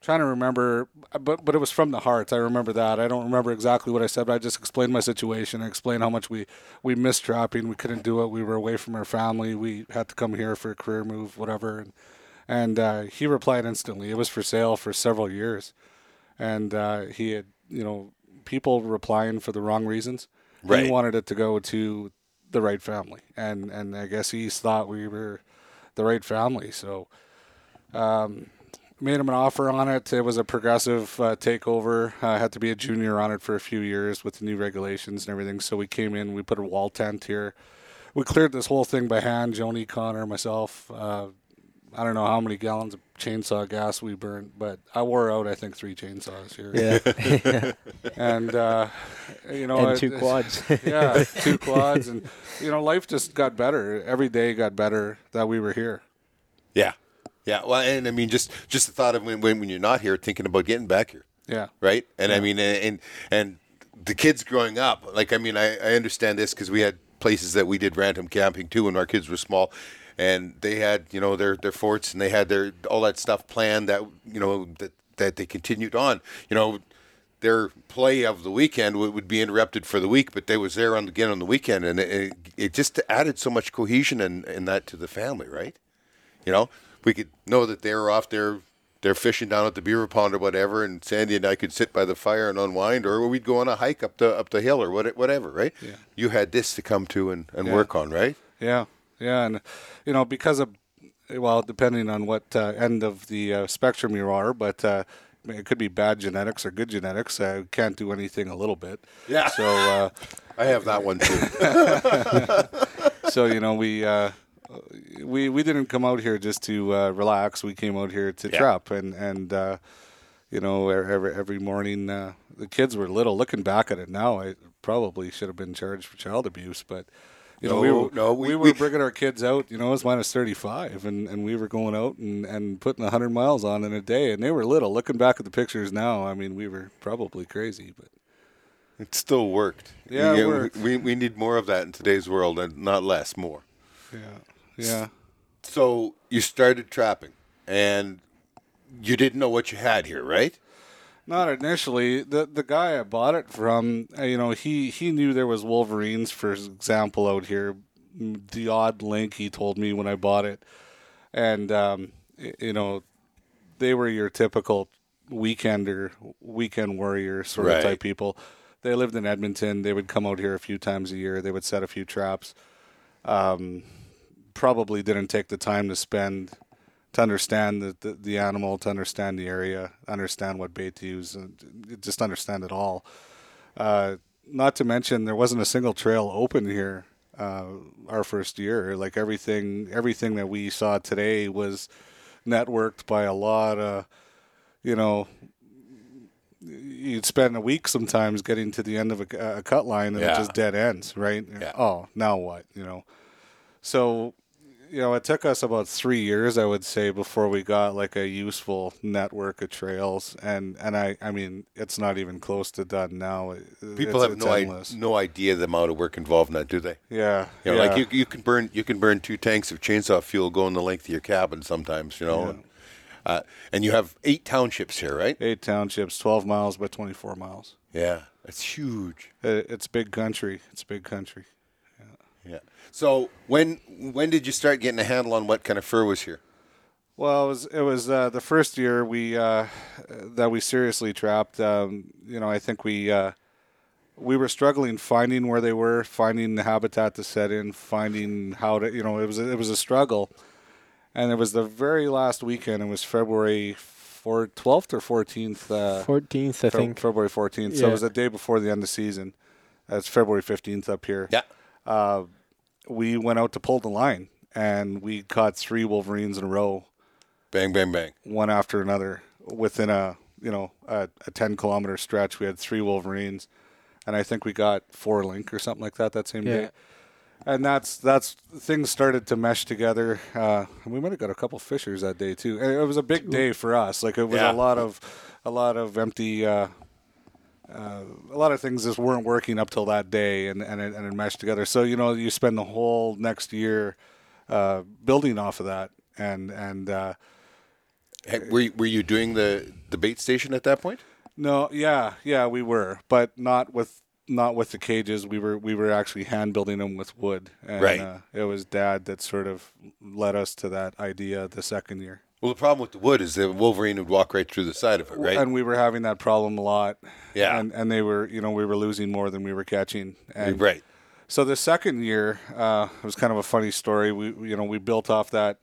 trying to remember, but but it was from the heart. I remember that. I don't remember exactly what I said, but I just explained my situation. I explained how much we we missed trapping. We couldn't do it. We were away from our family. We had to come here for a career move, whatever. And and uh, he replied instantly. It was for sale for several years, and uh, he had you know people replying for the wrong reasons. Right. He wanted it to go to the right family, and and I guess he thought we were the right family. So um, made him an offer on it. It was a progressive uh, takeover. I had to be a junior on it for a few years with the new regulations and everything. So we came in, we put a wall tent here. We cleared this whole thing by hand. Joni, Connor, myself. Uh, I don't know how many gallons of chainsaw gas we burned, but I wore out I think three chainsaws here. Yeah. [LAUGHS] And uh, you know, and two it's- quads. [LAUGHS] yeah, two quads, and you know, life just got better. Every day got better that we were here. yeah. Yeah. Well, and I mean, just just the thought of when, when when you're not here, thinking about getting back here. Yeah, right? And I mean, and and the kids growing up, like I mean, I, I understand this because we had places that we did random camping too when our kids were small, and they had you know their their forts and they had their all that stuff planned that you know that that they continued on. You know, their play of the weekend would, would be interrupted for the week, but they was there on again on the weekend, and it, it, it just added so much cohesion and and that to the family, right? You know, we could know that they were off there, they're fishing down at the beaver pond or whatever, and Sandy and I could sit by the fire and unwind, or we'd go on a hike up the up the hill or what, whatever, right? Yeah. You had this to come to and, and Yeah. work on, right? Yeah, yeah, and you know because of well, depending on what uh, end of the uh, spectrum you are, but uh, it could be bad genetics or good genetics. I can't do anything a little bit. Yeah. So uh, [LAUGHS] I have that one too. [LAUGHS] so you know we. We we didn't come out here just to uh, relax. We came out here to Yeah. trap, and and uh, you know every every morning uh, the kids were little. Looking back at it now, I probably should have been charged for child abuse, but you know we were no, we, we- were we- bringing our kids out. You know, it was minus thirty five, and, and we were going out and, and putting hundred miles on in a day, and they were little. Looking back at the pictures now, I mean, we were probably crazy, but it still worked. Yeah, we, worked. we we need more of that in today's world, and not less, more. yeah, yeah. So you started trapping, and you didn't know what you had here, right? Not initially. The the guy I bought it from, uh, you know, he he knew there was Wolverines, for example, out here. The odd lynx he told me when I bought it, and um, you know, they were your typical weekender, weekend warrior sort Right. of type people. They lived in Edmonton. They would come out here a few times a year. They would set a few traps. Um, probably didn't take the time to spend to understand the, the, the animal, to understand the area, understand what bait to use, and just understand it all. Uh, not to mention, there wasn't a single trail open here uh, our first year. Like everything, everything that we saw today was networked by a lot of, you know, you'd spend a week sometimes getting to the end of a, a cut line and Yeah. it just dead ends, right? Yeah. Oh, now what? You know, so you know, it took us about three years, I would say, before we got like a useful network of trails, and and I, I mean, it's not even close to done now. People it's- have it's no I- no idea the amount of work involved in that, do they? Yeah, You know, yeah. like you, you can burn you can burn two tanks of chainsaw fuel going the length of your cabin sometimes. You know, Uh, and you have eight townships here, right? Eight townships, 12 miles by 24 miles. Yeah, it's huge. It, it's big country. It's big country. Yeah. So when when did you start getting a handle on what kind of fur was here? Well, it was it was uh, the first year we uh, that we seriously trapped. Um, you know, I think we uh, we were struggling finding where they were, finding the habitat to set in, finding how to. You know, it was a, it was a struggle, and it was the very last weekend. It was February four, 12th or fourteenth. Uh, 14th, I Fe- think. February fourteenth. yeah. So it was the day before the end of season. It's February fifteenth up here. Yeah. Uh, we went out to pull the line, and we caught three wolverines in a row Bang, bang, bang. one after another within a you know a, a 10 kilometer stretch we had three wolverines and i think we got four lynx or something like that that same Yeah. day and that's that's things started to mesh together uh, and we might have got a couple fishers that day too and it was a big day for us like it was Yeah. a lot of a lot of empty uh, uh, a lot of things just weren't working up till that day and, and, it, and it meshed together so you know you spend the whole next year uh, building off of that and and uh, Hey, Were you, were you doing the the bait station at that point? No, yeah, yeah, we were, but not with not with the cages. We were we were actually hand building them with wood. And, Right. Uh, it was Dad that sort of led us to that idea the second year, Well, the problem with the wood is the wolverine would walk right through the side of it, right? and we were having that problem a lot. Yeah. and and they were you know we were losing more than we were catching. And right. So the second year uh, it was kind of a funny story. We you know we built off that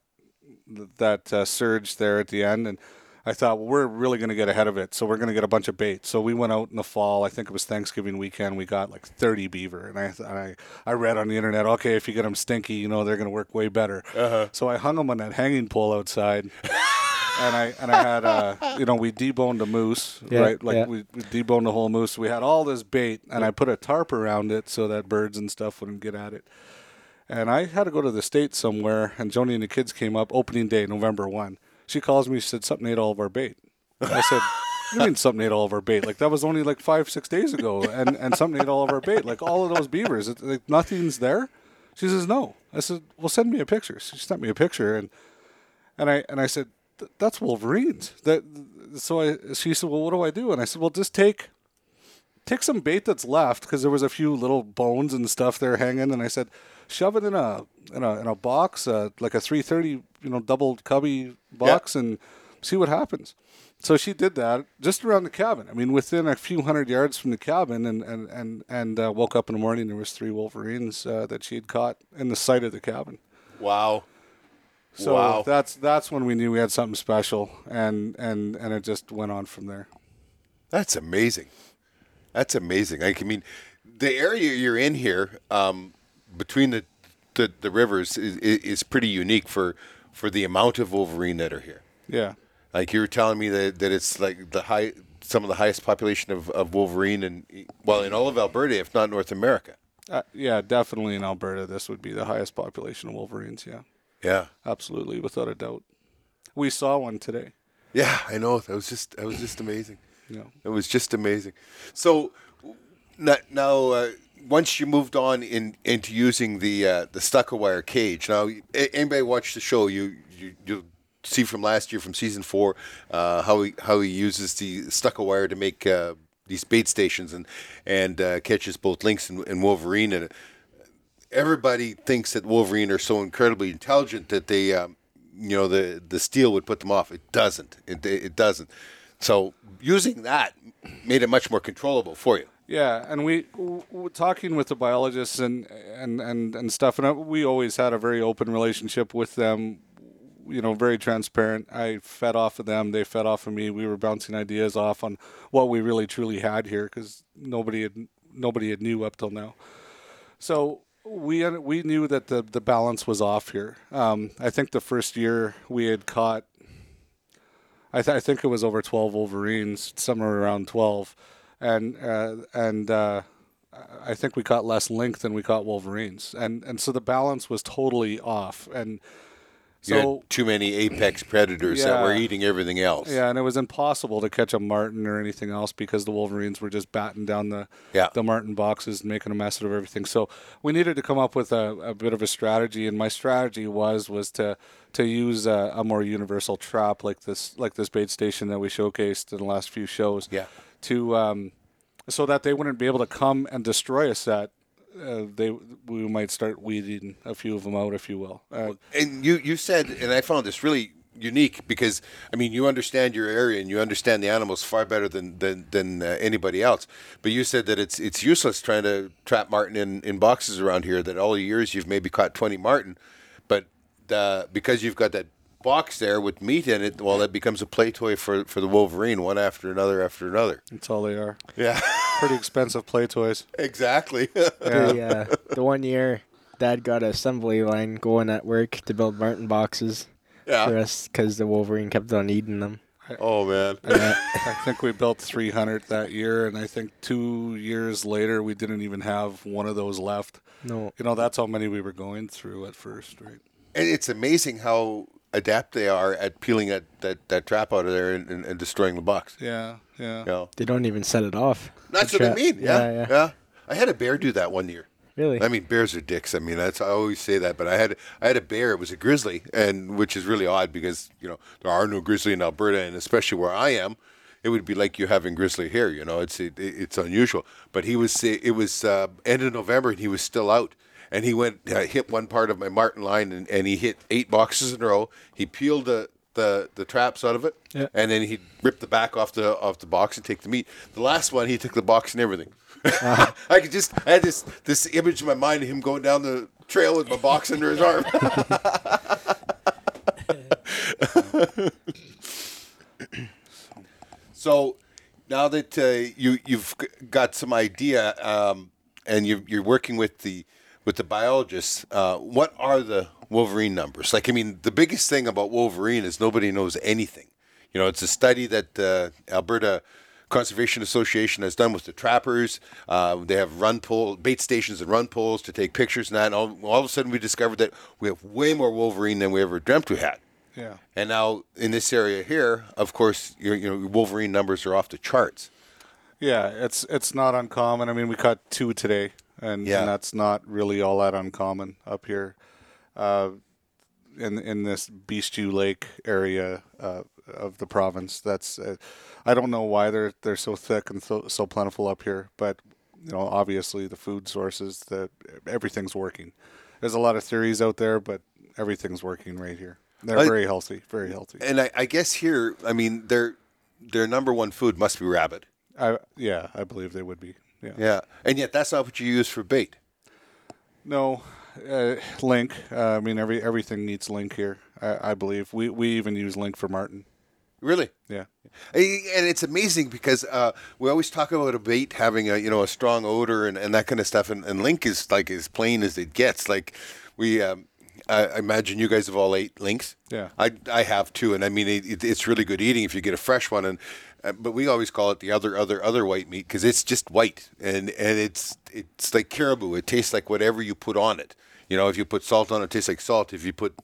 that uh, surge there at the end, and I thought well, we're really going to get ahead of it. So we're going to get a bunch of bait. So we went out in the fall. I think it was Thanksgiving weekend. We got like 30 beaver, and I I, I read on the internet, okay, if you get them stinky, you know they're going to work way better. Uh-huh. So I hung them on that hanging pole outside. and I and I had uh you know we deboned a moose [LAUGHS] Yeah, right like yeah. we, we deboned the whole moose we had all this bait and I put a tarp around it so that birds and stuff wouldn't get at it and I had to go to the states somewhere and Joni and the kids came up opening day November one she calls me she said something ate all of our bait I said [LAUGHS] you mean something ate all of our bait like that was only like five six days ago and and something ate all of our bait like all of those beavers it, like nothing's there she says no I said well send me a picture she sent me a picture and and I and I said, "That's Wolverines." That so I she said, "Well, what do I do?" And I said, "Well, just take take some bait that's left because there was a few little bones and stuff there hanging." And I said, "Shove it in a in a in a box, uh, like a 330, you know, double cubby box, and see what happens." So she did that just around the cabin. I mean, within a few hundred yards from the cabin, and and and and uh, woke up in the morning. There was three wolverines uh, that she had caught in the site of the cabin. Wow. So Wow. that's that's when we knew we had something special, and and and it just went on from there. That's amazing. That's amazing. I mean, the area you're in here, um, between the, the the rivers, is, is pretty unique for for the amount of wolverine that are here. Yeah, Like you were telling me that, that it's like the high, some of the highest population of, of wolverine, and well, in all of Alberta, if not North America. uh, yeah, definitely in Alberta, this would be the highest population of wolverines. Yeah, Yeah, absolutely, without a doubt. We saw one today. yeah, I know. That was just that was just amazing. Yeah. It was just amazing. So now, now uh, once you moved on in into using the uh, the stucco wire cage. Now, anybody watch the show, you you you'll see from last year from season four uh, how he how he uses the stucco wire to make uh, these bait stations and and uh, catches both lynx and, and wolverine and. Everybody thinks that Wolverine are so incredibly intelligent that they, um, you know, the the steel would put them off. It doesn't. It, it doesn't. So using that made it much more controllable for you. Yeah, and we w- w- talking with the biologists and and and and stuff, and uh, we always had a very open relationship with them. You know, very transparent. I fed off of them; they fed off of me. We were bouncing ideas off on what we really truly had here because nobody had nobody had knew up till now. So we we knew that the the balance was off here. Um, I think the first year we had caught. I, th- I think it was over twelve Wolverines, somewhere around twelve, and uh, and uh, I think we caught less lynx than we caught Wolverines, and and so the balance was totally off. And You had So too many apex predators that were eating everything else. yeah, and it was impossible to catch a marten or anything else because the wolverines were just batting down the Yeah. the marten boxes and making a mess of everything. So we needed to come up with a, a bit of a strategy, and my strategy was was to to use a, a more universal trap like this like this bait station that we showcased in the last few shows. Yeah. To um, so that they wouldn't be able to come and destroy a set. Uh, they we might start weeding a few of them out, if you will. Uh, And you, you said, and I found this really unique because I mean you understand your area and you understand the animals far better than than, than uh, anybody else. But you said that it's it's useless trying to trap marten in, in boxes around here. That all the years you've maybe caught twenty marten, but uh, because you've got that box there with meat in it, well, that becomes a play toy for for the wolverine, one after another after another. that's all they are. Yeah, [LAUGHS] Pretty expensive play toys. exactly. [LAUGHS] The, uh, the one year, Dad got a assembly line going at work to build marten boxes for us because the Wolverine kept on eating them. Oh man. [LAUGHS] I think we built 300 that year, and I think two years later we didn't even have one of those left. No, You know, that's how many we were going through at first, right? And it's amazing how adept they are at peeling that, that, that trap out of there and, and, and destroying the box. Yeah, yeah. You know? they don't even set it off. That's The what I trap. mean. Yeah, yeah, yeah. I had a bear do that one year. Really? I mean, bears are dicks. I mean, that's I always say that. But I had I had a bear. It was a grizzly, and which is really odd because you know there are no grizzly in Alberta, and especially where I am, it would be like you having grizzly here. You know, it's it, it's unusual. But he was it was uh, end of November, and he was still out. And he went uh, hit one part of my marten line, and, and he hit eight boxes in a row. He peeled the the, the traps out of it, Yeah. and then he ripped the back off the off the box and take the meat. The last one, he took the box and everything. [LAUGHS] I could just I had this this image in my mind of him going down the trail with my box under his arm. [LAUGHS] so now that uh, you you've got some idea um, and you you're working with the with the biologists, uh, what are the Wolverine numbers? Like, I mean, the biggest thing about Wolverine is nobody knows anything. You know, it's a study that uh, Alberta Conservation Association has done with the trappers. Uh, they have run pole bait stations and run poles to take pictures and that. And all, all of a sudden, we discovered that we have way more Wolverine than we ever dreamt we had. Yeah. And now in this area here, of course, your you know your Wolverine numbers are off the charts. Yeah, it's it's not uncommon. I mean, we caught two today, and, Yeah. and that's not really all that uncommon up here, uh, in in this Bistcho Lake area uh, of the province. That's uh, I don't know why they're they're so thick and so so plentiful up here, but you know, obviously the food sources, the everything's working. There's a lot of theories out there, but everything's working right here. They're I- very healthy, very healthy. And I, I guess here, I mean, their their number one food must be rabbit. I, yeah, I believe they would be. Yeah. Yeah, and yet that's not what you use for bait. No, uh, lynx. Uh, I mean, every everything needs lynx here. I, I believe we we even use lynx for marten. Really. Yeah. And it's amazing because uh, we always talk about a bait having a you know a strong odor and, and that kind of stuff, and, and lynx is like as plain as it gets. Like we, um, I, imagine you guys have all ate lynx. Yeah. I, I have too, and I mean it, it, it's really good eating if you get a fresh one. And but we always call it the other other other white meat because it's just white and and it's it's like caribou. It tastes like whatever you put on it. You know, if you put salt on it, it tastes like salt. If you put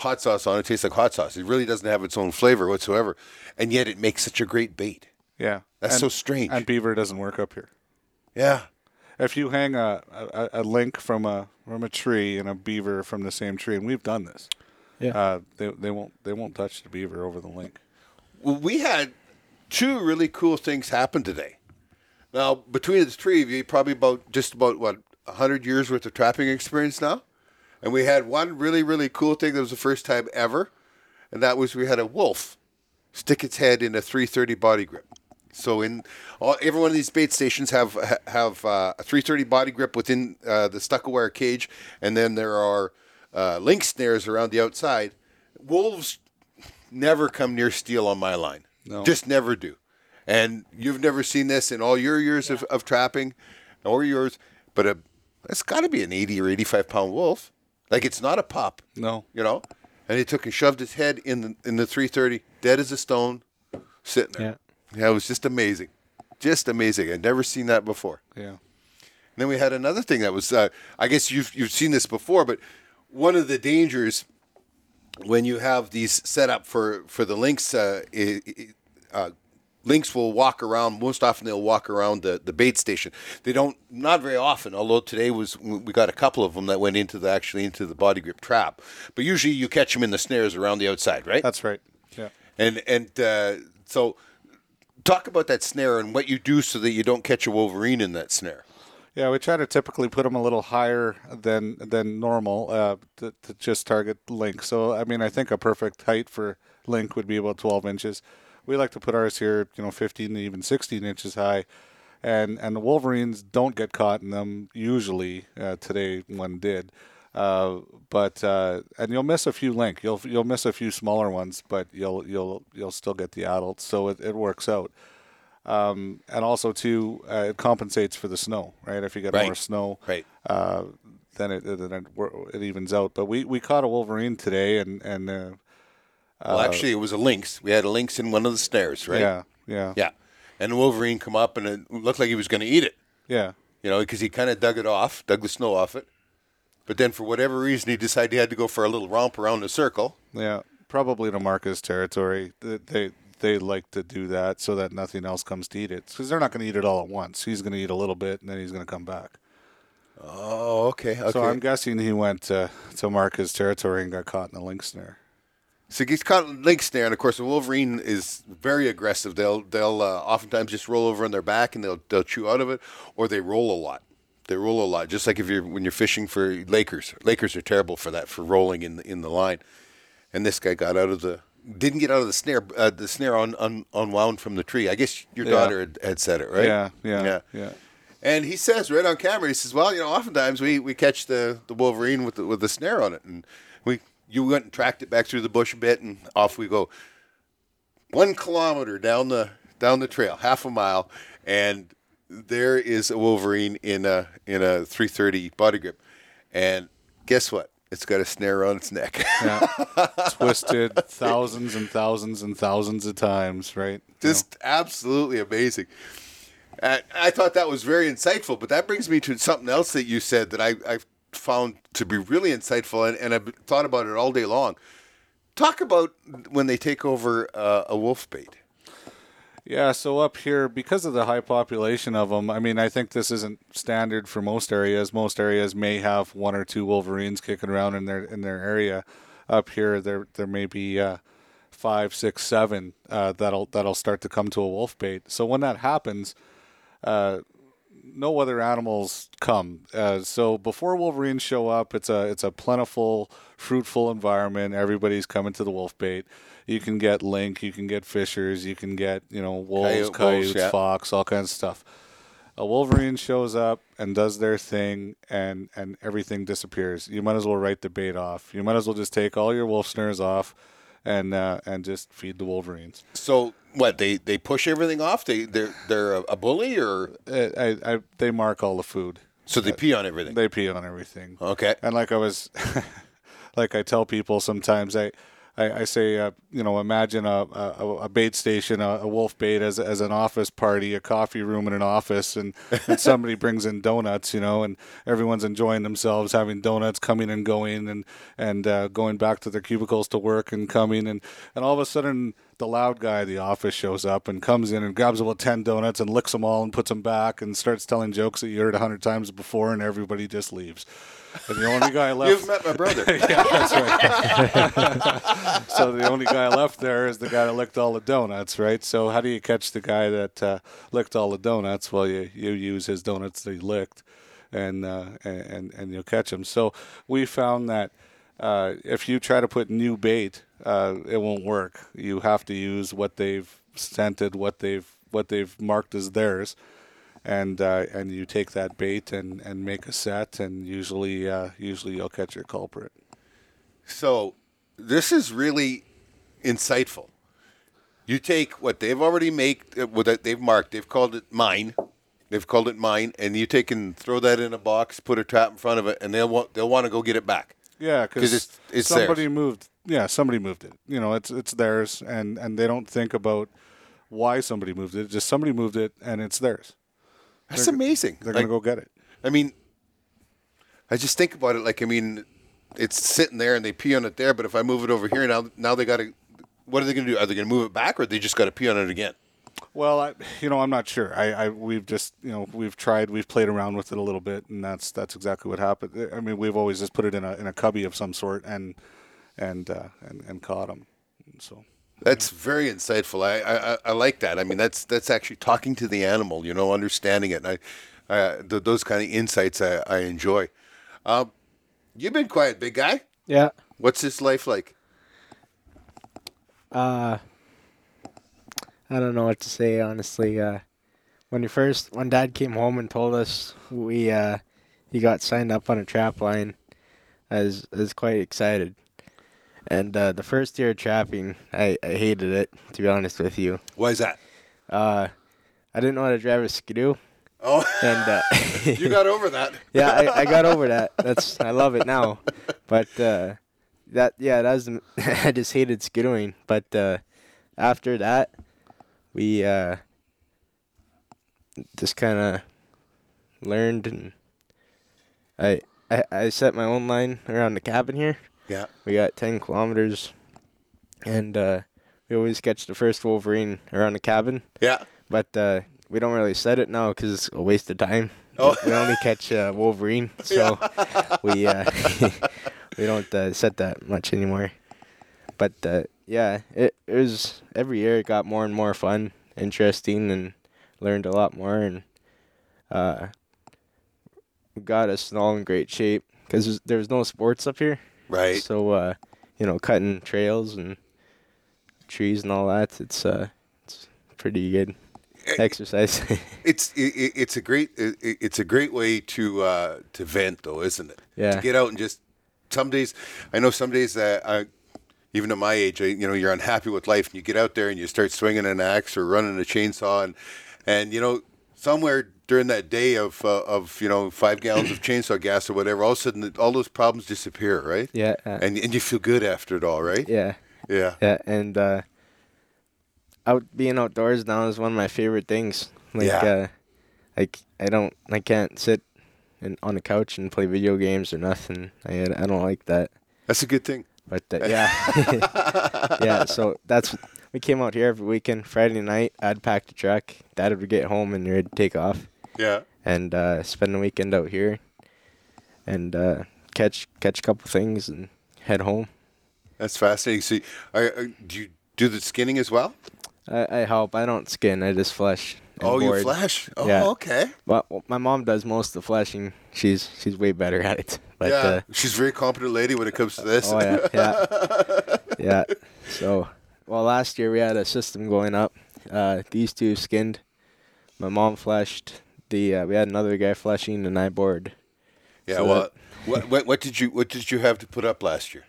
hot sauce on it, it tastes like hot sauce. It really doesn't have its own flavor whatsoever, and yet it makes such a great bait. Yeah. That's And- so strange. And beaver doesn't work up here. Yeah. If you hang a, a, a lynx from a from a tree and a beaver from the same tree, and we've done this, Yeah. uh, they they won't they won't touch the beaver over the lynx. Well, we had two really cool things happened today. Now, between the three of you, probably about just about what hundred years worth of trapping experience now, and we had one really really cool thing that was the first time ever, and that was we had a wolf stick its head in a 330 body grip. So in all, every one of these bait stations have have uh, a 330 body grip within uh, the stucco wire cage, and then there are uh, lynx snares around the outside. Wolves never come near steel on my line. No. Just never do. And you've never seen this in all your years of, of trapping or yours, but a, it's got to be an 80 or 85 pound wolf. Like it's not a pup, No. you know? And he took and shoved his head in the, in the 330, dead as a stone, sitting there. Yeah. it was just amazing. Just amazing. I'd never seen that before. Yeah. And then we had another thing that was, uh, I guess you've, you've seen this before, but one of the dangers when you have these set up for for the lynx, uh, i- i- uh, lynx will walk around. Most often, they'll walk around the, the bait station. They don't not very often. Although today was we got a couple of them that went into the actually into the body grip trap. But usually, you catch them in the snares around the outside, right? That's right. Yeah. And and uh, so, talk about that snare and what you do so that you don't catch a wolverine in that snare. Yeah, we try to typically put them a little higher than than normal uh, to, to just target lynx. So I mean, I think a perfect height for lynx would be about 12 inches. We like to put ours here, you know, 15 even 16 inches high, and and the wolverines don't get caught in them usually. Uh, today one did, uh, but uh, and you'll miss a few lynx. You'll you'll miss a few smaller ones, but you'll you'll you'll still get the adults. So it, it works out um, and also too, uh, it compensates for the snow, right? If you get Right. more snow, Right. uh, then it then it, it evens out. But we, we caught a wolverine today, and and uh, Well, actually, it was a lynx. We had a lynx in one of the snares, right? yeah, yeah, Yeah. And the wolverine come up and it looked like he was going to eat it. yeah, you know, because he kind of dug it off, dug the snow off it. But then, for whatever reason, he decided he had to go for a little romp around the circle. yeah. Probably to mark his territory. They they, they like to do that so that nothing else comes to eat it, because they're not going to eat it all at once. He's going to eat a little bit, and then he's going to come back. Oh, okay, okay. So I'm guessing he went to to mark his territory and got caught in a lynx snare. So he's caught in lynx snare, and of course, the wolverine is very aggressive. They'll they'll uh, oftentimes just roll over on their back and they'll they'll chew out of it, or they roll a lot. They roll a lot, just like if you're when you're fishing for Lakers. Lakers are terrible for that for rolling in the, in the line. And this guy got out of the didn't get out of the snare. Uh, the snare un, un, unwound from the tree. I guess your Yeah. daughter had, had said it, right? Yeah, yeah, yeah. yeah. And he says right on camera, he says, "Well, you know, oftentimes we, we catch the, the wolverine with the, with the snare on it, and we you went and tracked it back through the bush a bit, and off we go. One kilometer down the down the trail, half a mile, and there is a wolverine in a in a 330 body grip, and guess what? It's got a snare on its neck. Yeah. [LAUGHS] Twisted thousands and thousands and thousands of times, right? You know? Just absolutely amazing. And I thought that was very insightful, but that brings me to something else that you said that I, I found to be really insightful, and, and I've thought about it all day long. Talk about when they take over uh, a wolf bait. Yeah, so up here, because of the high population of them, I mean, I think this isn't standard for most areas. Most areas may have one or two wolverines kicking around in their in their area. Up here, there there may be uh, five, six, seven uh, that'll that'll start to come to a wolf bait. So when that happens, uh, no other animals come. Uh, so before wolverines show up, it's a it's a plentiful, fruitful environment. Everybody's coming to the wolf bait. You can get lynx, you can get fishers, you can get you know wolves, Coyote- wolves, coyotes, yeah. fox, all kinds of stuff. A wolverine shows up and does their thing, and and everything disappears. You might as well write the bait off. You might as well just take all your wolf snares off, and uh, and just feed the wolverines. So what they, they push everything off? They they're they're a, bully, or I, I, I, they mark all the food. so they pee on everything. They pee on everything. Okay. And like I was, [LAUGHS] like I tell people sometimes, I, I, I say, uh, you know, imagine a, a, a bait station, a, a wolf bait as, as an office party, a coffee room in an office, and, and [LAUGHS] somebody brings in donuts, you know, and everyone's enjoying themselves, having donuts, coming and going, and and uh, going back to their cubicles to work and coming, and and all of a sudden the loud guy at the office shows up and comes in and grabs about 10 donuts and licks them all and puts them back and starts telling jokes that you heard a hundred times before and everybody just leaves. And the only guy [LAUGHS] left. You've met my brother. [LAUGHS] yeah, that's right. [LAUGHS] so the only guy left there is the guy that licked all the donuts, right? So how do you catch the guy that uh, licked all the donuts? Well, you you use his donuts that he licked, and uh, and and you'll catch him. So we found that uh, if you try to put new bait, uh, it won't work. You have to use what they've scented, what they've what they've marked as theirs and uh, and you take that bait and, and make a set, and usually uh, usually you'll catch your culprit. So this is really insightful. You take what they've already made, uh, what they've marked. They've called it mine. They've called it mine, and you take and throw that in a box, put a trap in front of it, and they'll want they'll want to go get it back. Yeah, 'Cause because it's- it's somebody theirs. moved. Yeah, somebody moved it. You know, it's it's theirs, and and they don't think about why somebody moved it. Just somebody moved it, and it's theirs. That's amazing. They're Like, gonna go get it. I mean, I just think about it. Like, I mean, it's sitting there and they pee on it there. But if I move it over here now, now they got to. What are they going to do? Are they going to move it back, or they just got to pee on it again? Well, I, you know, I'm not sure. I, I, we've just, you know, we've tried, we've played around with it a little bit, and that's that's exactly what happened. I mean, we've always just put it in a in a cubby of some sort and and uh, and, and caught them. So That's very insightful. I, I, I- I like that. I mean, that's that's actually talking to the animal. You know, understanding it. And I, uh, th- those kind of insights I, I enjoy. Um, you've been quiet, big guy. Yeah. What's this life like? Uh, I don't know what to say honestly. Uh, when he first, when Dad came home and told us we uh, he got signed up on a trap line, I was, I was quite excited. And uh, the first year of trapping, I, I hated it to be honest with you. Why is that? Uh, I didn't know how to drive a skidoo, Oh, and uh, [LAUGHS] you got over that. [LAUGHS] yeah, I, I got over that. That's I love it now. [LAUGHS] But uh, that yeah, that was I just hated skidooing. But uh, after that, we uh, just kind of learned, and I, I I set my own line around the cabin here. Yeah. We got ten kilometers, and uh, we always catch the first wolverine around the cabin. Yeah. But uh, we don't really set it now because it's a waste of time. Oh. We only catch uh, wolverine, [LAUGHS] so we uh, [LAUGHS] we don't uh, set that much anymore. But uh, yeah, it, it was every year it got more and more fun, interesting, and learned a lot more, and uh, got us all in great shape because there's no sports up here. Right. So uh, you know, cutting trails and trees and all that, it's uh, it's pretty good exercise. [LAUGHS] It's it, it- it's a great it, it's a great way to uh, to vent though, isn't it? Yeah. To get out and just some days I know some days that I even at my age, you know, you're unhappy with life, and you get out there and you start swinging an axe or running a chainsaw, and and you know somewhere during that day of uh, of you know five gallons of chainsaw gas or whatever, all of a sudden all those problems disappear, right? yeah, uh, And and you feel good after it all, right? yeah, Yeah. yeah, and uh, out being outdoors now is one of my favorite things. Like, Yeah. uh, like I don't, I can't sit in, on the couch and play video games or nothing. I I don't like that. That's a good thing. But uh, yeah, [LAUGHS] yeah. So that's we came out here every weekend. Friday night, I'd pack the truck. Dad would get home and we'd take off Yeah. and uh, spend the weekend out here, and uh, catch catch a couple things and head home. That's fascinating. So, are, are, do you do the skinning as well? I, I help. I don't skin. I just flesh. And Oh, you board. flash. Oh, Yeah. okay. Well, well, my mom does most of the fleshing. She's she's way better at it. [LAUGHS] But yeah, uh, she's a very competent lady when it comes to this. oh yeah, yeah, [LAUGHS] yeah. So, well, last year we had a system going up. Uh, these two skinned. My mom fleshed. The uh, we had another guy fleshing, and I board. Yeah, So well, that- what, what what did you what did you have to put up last year?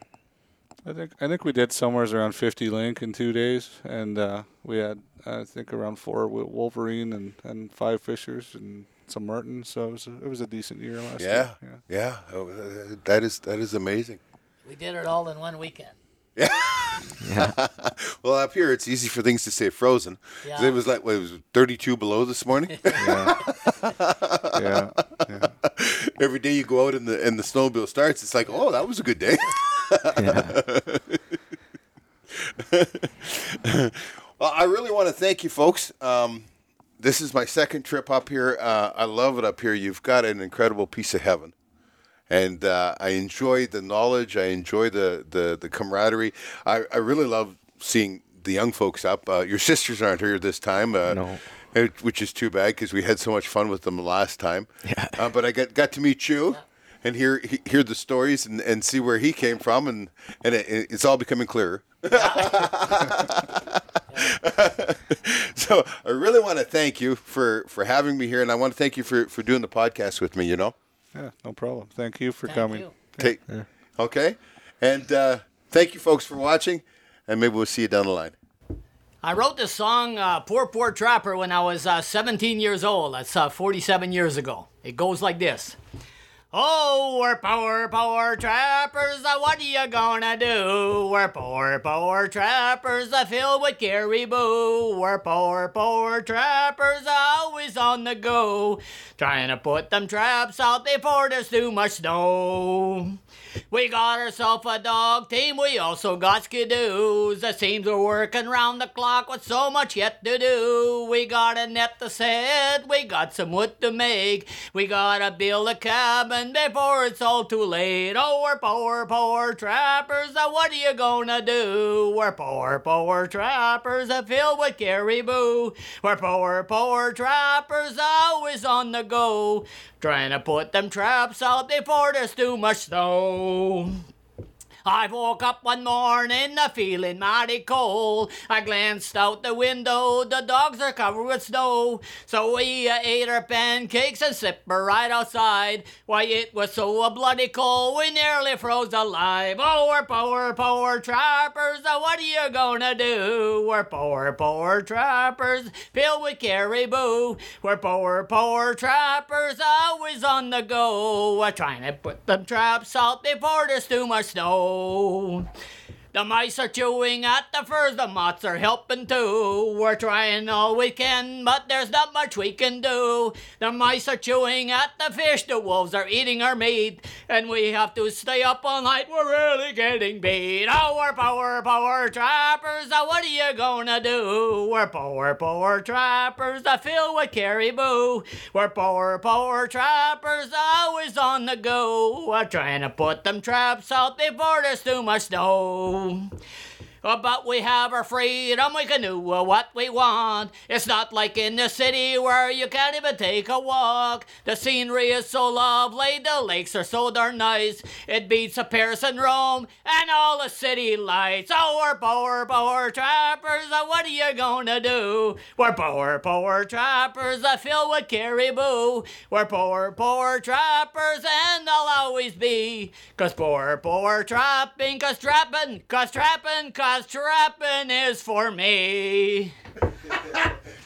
I think I think we did somewhere around 50 lynx in two days, and uh, we had I think around four wi- wolverine and, and five fishers and some martens. So it was a, it was a decent year last Yeah, year. yeah, Oh, uh, that is that is amazing. We did it all in one weekend. Yeah. [LAUGHS] Well, up here it's easy for things to stay frozen. Yeah. It was like what, it was 32 below this morning. [LAUGHS] Yeah, yeah, yeah. [LAUGHS] Every day you go out and the and the snowmobile starts, it's like, oh, that was a good day. Well, I really want to thank you, folks. Um, this is my second trip up here. Uh, I love it up here. You've got an incredible piece of heaven. And uh, I enjoy the knowledge. I enjoy the, the, the camaraderie. I, I really love seeing the young folks up. Uh, your sisters aren't here this time. Uh, No. it- Which is too bad because we had so much fun with them last time. Yeah. Uh, but I got, got to meet you and hear he- hear the stories and, and see where he came from and and it, it's all becoming clearer. [LAUGHS] [LAUGHS] so I really want to thank you for, for having me here, and I want to thank you for, for doing the podcast with me. You know, Yeah, no problem. Thank you for Thank coming. you. take okay, and uh, thank you folks for watching, and maybe we'll see you down the line. I wrote the song uh, Poor Poor Trapper when I was uh, 17 years old. That's uh, 47 years ago. It goes like this Oh, we're poor, poor trappers. What are you gonna do? We're poor, poor trappers filled with caribou. We're poor, poor trappers always on the go. Trying to put them traps out before there's too much snow. We got ourselves a dog team, we also got skidoos. It seems we're working round the clock with so much yet to do. We got a net to set, we got some wood to make. We gotta build a cabin before it's all too late. Oh, we're poor, poor trappers, what are you gonna do? We're poor, poor trappers, filled with caribou. We're poor, poor trappers, always on the go. Trying to put them traps out before there's too much snow. I woke up one morning feeling mighty cold. I glanced out the window, the dogs are covered with snow. So we uh, ate our pancakes and sipped right outside. Why, it was so bloody cold, we nearly froze alive. Oh, we're poor, poor trappers, uh, what are you gonna do? We're poor, poor trappers, filled with caribou. We're poor, poor trappers, always on the go. We're trying to put them traps out before there's too much snow. Oh. The mice are chewing at the furs, the moths are helping too. We're trying all we can, but there's not much we can do. The mice are chewing at the fish, the wolves are eating our meat, and we have to stay up all night. We're really getting beat. Oh, we're poor, poor trappers. uh, What are you gonna do? We're poor, poor trappers, uh, filled with caribou. We're poor, poor trappers, always on the go. Trying to put them traps out before there's too much snow. Uh, But we have our freedom, we can do what we want. It's not like in the city where you can't even take a walk. The scenery is so lovely, the lakes are so darn nice. It beats a Paris and Rome and all the city lights. Oh, we're poor, poor trappers, uh, what are you gonna do? We're poor, poor trappers, uh, filled with caribou. We're poor, poor trappers, and I'll always be. Cause poor, poor trapping, cause trapping, cause trapping, cause trapping is for me.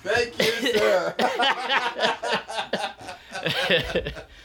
Thank you, sir. [LAUGHS]